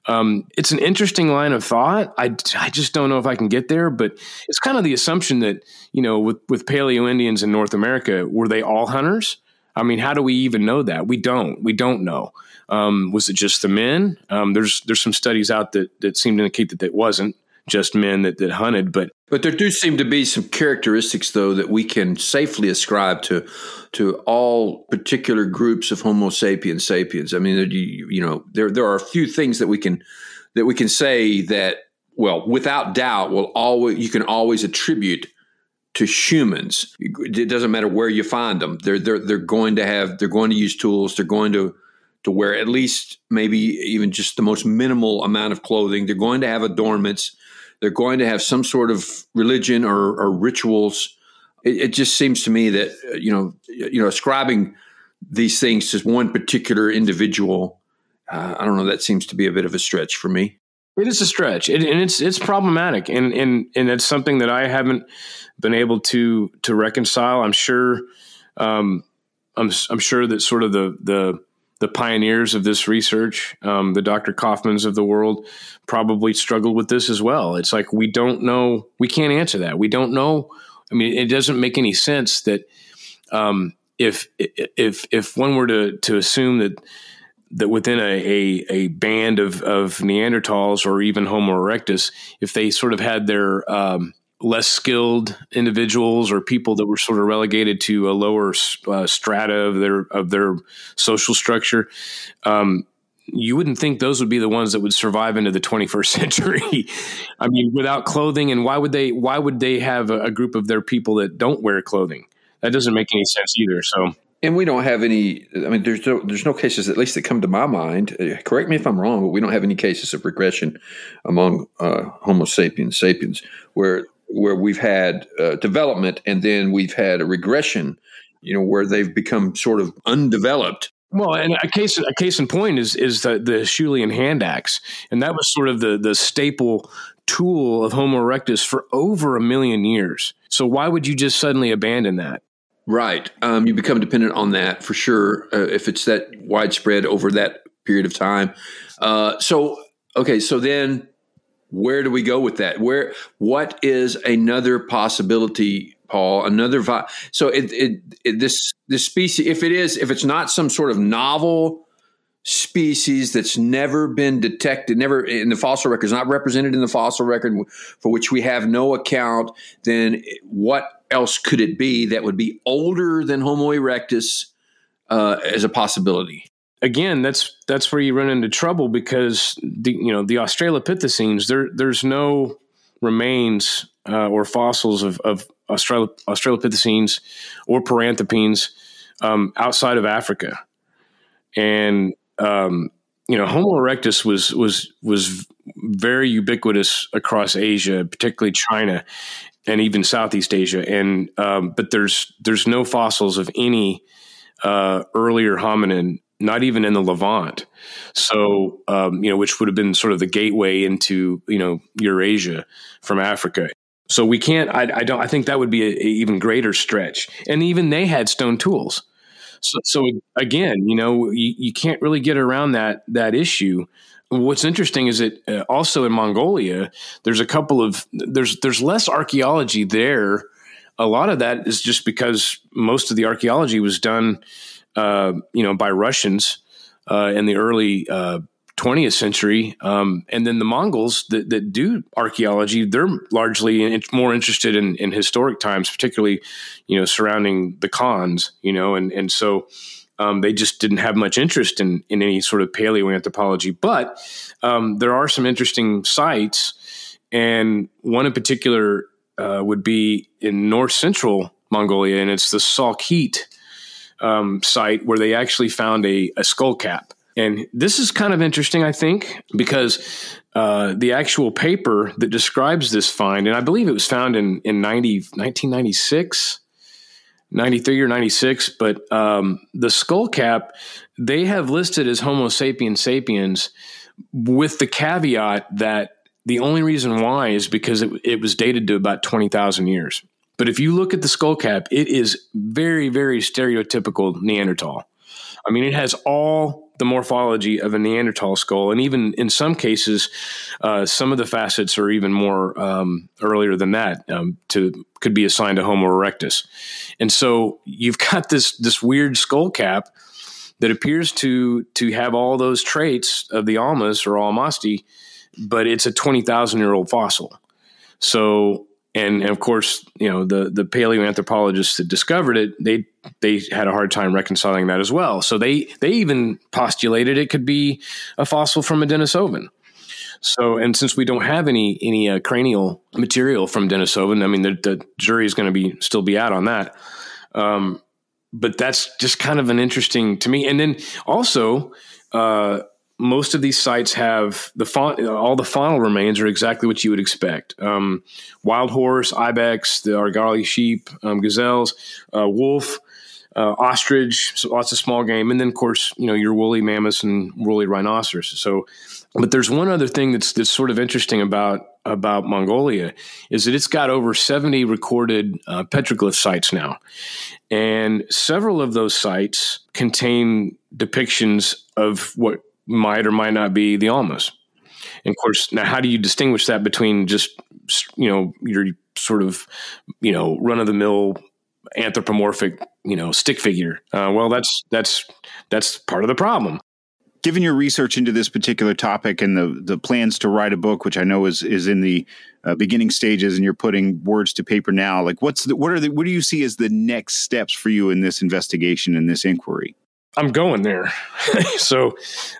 Um, it's an interesting line of thought. I, I just don't know if I can get there, but it's kind of the assumption that, you know, with, with Paleo Indians in North America, were they all hunters? I mean, how do we even know that? We don't. We don't know. Um, was it just the men? Um, there's there's some studies out that that seem to indicate that it wasn't just men that, that hunted. But but there do seem to be some characteristics though that we can safely ascribe to to all particular groups of Homo sapiens sapiens. I mean, you, you know, there there are a few things that we can that we can say that well, without doubt, will always you can always attribute to humans. It doesn't matter where you find them. They're they're they're going to have they're going to use tools. They're going to to wear at least maybe even just the most minimal amount of clothing. They're going to have adornments. They're going to have some sort of religion or, or rituals. It, it, just seems to me that uh, you know, you know, ascribing these things to one particular individual, uh, I don't know. That seems to be a bit of a stretch for me. It is a stretch, it, and it's it's problematic, and and and it's something that I haven't been able to to reconcile. I'm sure, um, I'm I'm sure that sort of the the the pioneers of this research, um, the Dr. Koffmanns of the world, probably struggled with this as well. It's like we don't know, we can't answer that. We don't know. I mean, it doesn't make any sense that um, if if if one were to to assume that that within a, a, a, band of, of Neanderthals or even Homo erectus, if they sort of had their um, less skilled individuals or people that were sort of relegated to a lower uh, strata of their of their social structure. Um, you wouldn't think those would be the ones that would survive into the 21st century. I mean, without clothing, and why would they? Why would they have a, a group of their people that don't wear clothing? That doesn't make any sense either. So and we don't have any. I mean, there's no there's no cases, at least that come to my mind. Uh, correct me if I'm wrong, but we don't have any cases of regression among uh, Homo sapiens sapiens where where we've had uh, development and then we've had a regression, you know, where they've become sort of undeveloped. Well, and a case a case in point is is the, the Acheulean hand axe, and that was sort of the the staple tool of Homo erectus for over a million years. So why would you just suddenly abandon that? Right, um, you become dependent on that for sure uh, if it's that widespread over that period of time. Uh, so okay, so then where do we go with that? Where what is another possibility, Paul? Another vi- so it, it, it, this this species if it is if it's not some sort of novel species that's never been detected, never in the fossil record, is not represented in the fossil record for which we have no account, then what else could it be that would be older than Homo erectus uh, as a possibility? Again, that's that's where you run into trouble because the you know the Australopithecines there there's no remains uh, or fossils of, of Austral- Australopithecines or Paranthropines um, outside of Africa, and um, you know Homo erectus was was was very ubiquitous across Asia, particularly China and even Southeast Asia. And um, but there's there's no fossils of any uh, earlier hominin, not even in the Levant. So um, you know, which would have been sort of the gateway into you know Eurasia from Africa. So we can't. I, I don't. I think that would be an even greater stretch. And even they had stone tools. So, so again, you know, you, you can't really get around that that issue. What's interesting is that uh, also in Mongolia, there's a couple of there's there's less archaeology there. A lot of that is just because most of the archaeology was done, uh, you know, by Russians uh, in the early uh, 20th century. Um, and then the Mongols that, that do archaeology, they're largely in, more interested in, in, historic times, particularly, you know, surrounding the Khans, you know, and, and so um, they just didn't have much interest in, in any sort of paleoanthropology. But um, there are some interesting sites. And one in particular uh, would be in north central Mongolia, and it's the Salkhit um, site where they actually found a, a skull cap. And this is kind of interesting, I think, because uh, the actual paper that describes this find, and I believe it was found in, in 90, 1996, 93 or 96, but um, the skull cap, they have listed as Homo sapiens sapiens with the caveat that the only reason why is because it, it was dated to about 20,000 years. But if you look at the skull cap, it is very, very stereotypical Neanderthal. I mean, it has all the morphology of a Neanderthal skull, and even in some cases, uh, some of the facets are even more um, earlier than that. Um, to could be assigned to Homo erectus, and so you've got this this weird skull cap that appears to to have all those traits of the Almas or Almasti, but it's a twenty thousand year old fossil. So and, and, of course, you know the the paleoanthropologists that discovered it, they they had a hard time reconciling that as well. So they they even postulated it could be a fossil from a Denisovan. So, and since we don't have any any uh, cranial material from Denisovan, I mean, the, the jury is going to be still be out on that. Um, but that's just kind of an interesting to me. And then also, uh, most of these sites have the faun- all the faunal remains are exactly what you would expect. Um, wild horse, ibex, the argali sheep, um, gazelles, uh, wolf, uh, ostrich, so lots of small game, and then of course you know your woolly mammoths and woolly rhinoceros. So, but there's one other thing that's that's sort of interesting about about Mongolia is that it's got over 70 recorded uh, petroglyph sites now, and several of those sites contain depictions of what might or might not be the almas. And of course, now how do you distinguish that between just you know your sort of you know run of the mill anthropomorphic you know stick figure? Uh, well, that's that's that's part of the problem. Given your research into this particular topic and the the plans to write a book, which I know is is in the uh, beginning stages, and you're putting words to paper now, like what's the, what are the what do you see as the next steps for you in this investigation and this inquiry? I'm going there. so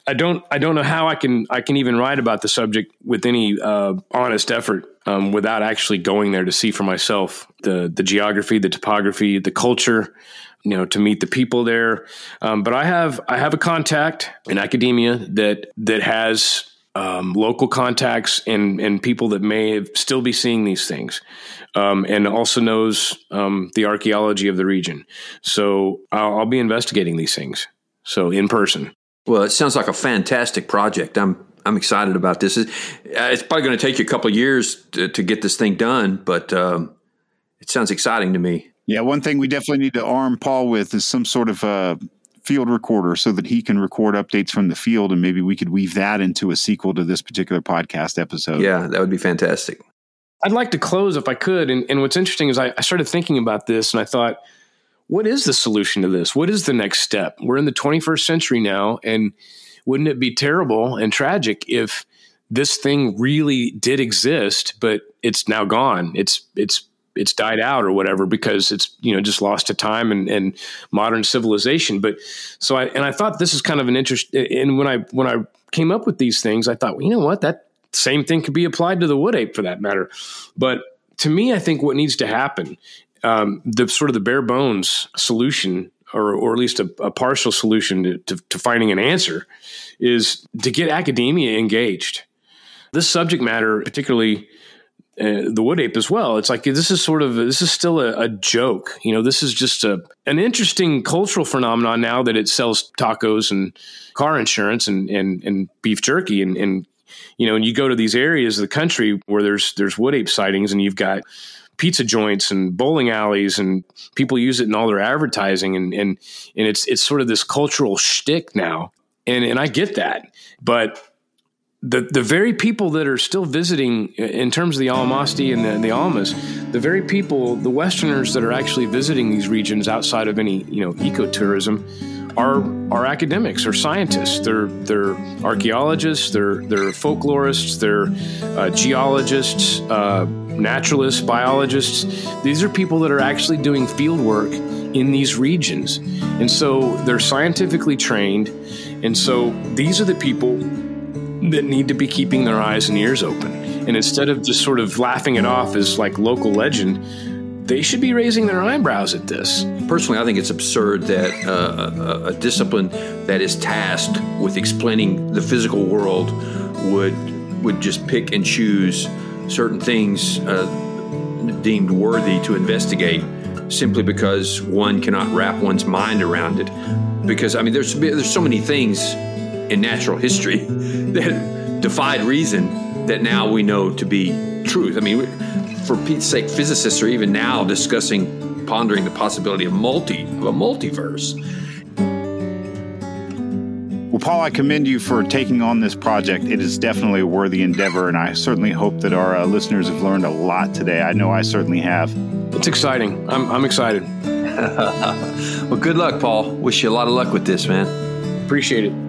I don't I don't know how I can I can even write about the subject with any uh, honest effort um, without actually going there to see for myself the the geography, the topography, the culture, you know, to meet the people there. Um, but I have I have a contact in academia that that has um, local contacts and and people that may still be seeing these things, um, and also knows um, the archaeology of the region. So I'll, I'll, be investigating these things. So in person. Well, it sounds like a fantastic project. I'm I'm excited about this. It's probably going to take you a couple of years to, to, get this thing done, but um, it sounds exciting to me. Yeah, one thing we definitely need to arm Paul with is some sort of uh, field recorder so that he can record updates from the field and maybe we could weave that into a sequel to this particular podcast episode. Yeah, that would be fantastic. I'd like to close if I could. And, and what's interesting is I, I started thinking about this and I thought, what is the solution to this? What is the next step? We're in the 21st century now. And wouldn't it be terrible and tragic if this thing really did exist, but it's now gone? It's, it's, it's died out or whatever because it's you know just lost to time and, and modern civilization. But so I and I thought this is kind of an interest. And when I when I came up with these things, I thought well, you know what that same thing could be applied to the wood ape for that matter. But to me, I think what needs to happen, um, the sort of the bare bones solution or, or at least a, a partial solution to, to, to, finding an answer is to get academia engaged this subject matter, particularly uh, the wood ape as well. It's like this is sort of this is still a, a, joke. You know, this is just a an interesting cultural phenomenon now that it sells tacos and car insurance and and, and beef jerky and, and you know, and you go to these areas of the country where there's there's wood ape sightings and you've got pizza joints and bowling alleys and people use it in all their advertising and and and it's it's sort of this cultural shtick now. And and I get that. But the the very people that are still visiting in terms of the Almasti and the, the Almas, the very people, the Westerners that are actually visiting these regions outside of any you know ecotourism, are are academics or scientists. They're they're archaeologists. They're they're folklorists. They're uh, geologists, uh, naturalists, biologists. These are people that are actually doing field work in these regions, and so they're scientifically trained. And so these are the people that need to be keeping their eyes and ears open. And instead of just sort of laughing it off as like local legend, they should be raising their eyebrows at this. Personally, I think it's absurd that uh, a, a, discipline that is tasked with explaining the physical world would would just pick and choose certain things uh, deemed worthy to investigate simply because one cannot wrap one's mind around it. Because I mean, there's there's so many things in natural history that defied reason that now we know to be truth. I mean, for Pete's sake, physicists are even now discussing, pondering the possibility of multi of a multiverse. Well, Paul, I commend you for taking on this project. It is definitely a worthy endeavor, and I certainly hope that our uh, listeners have learned a lot today. I know I certainly have. It's exciting. I'm, I'm excited. well, good luck, Paul. Wish you a lot of luck with this, man. Appreciate it.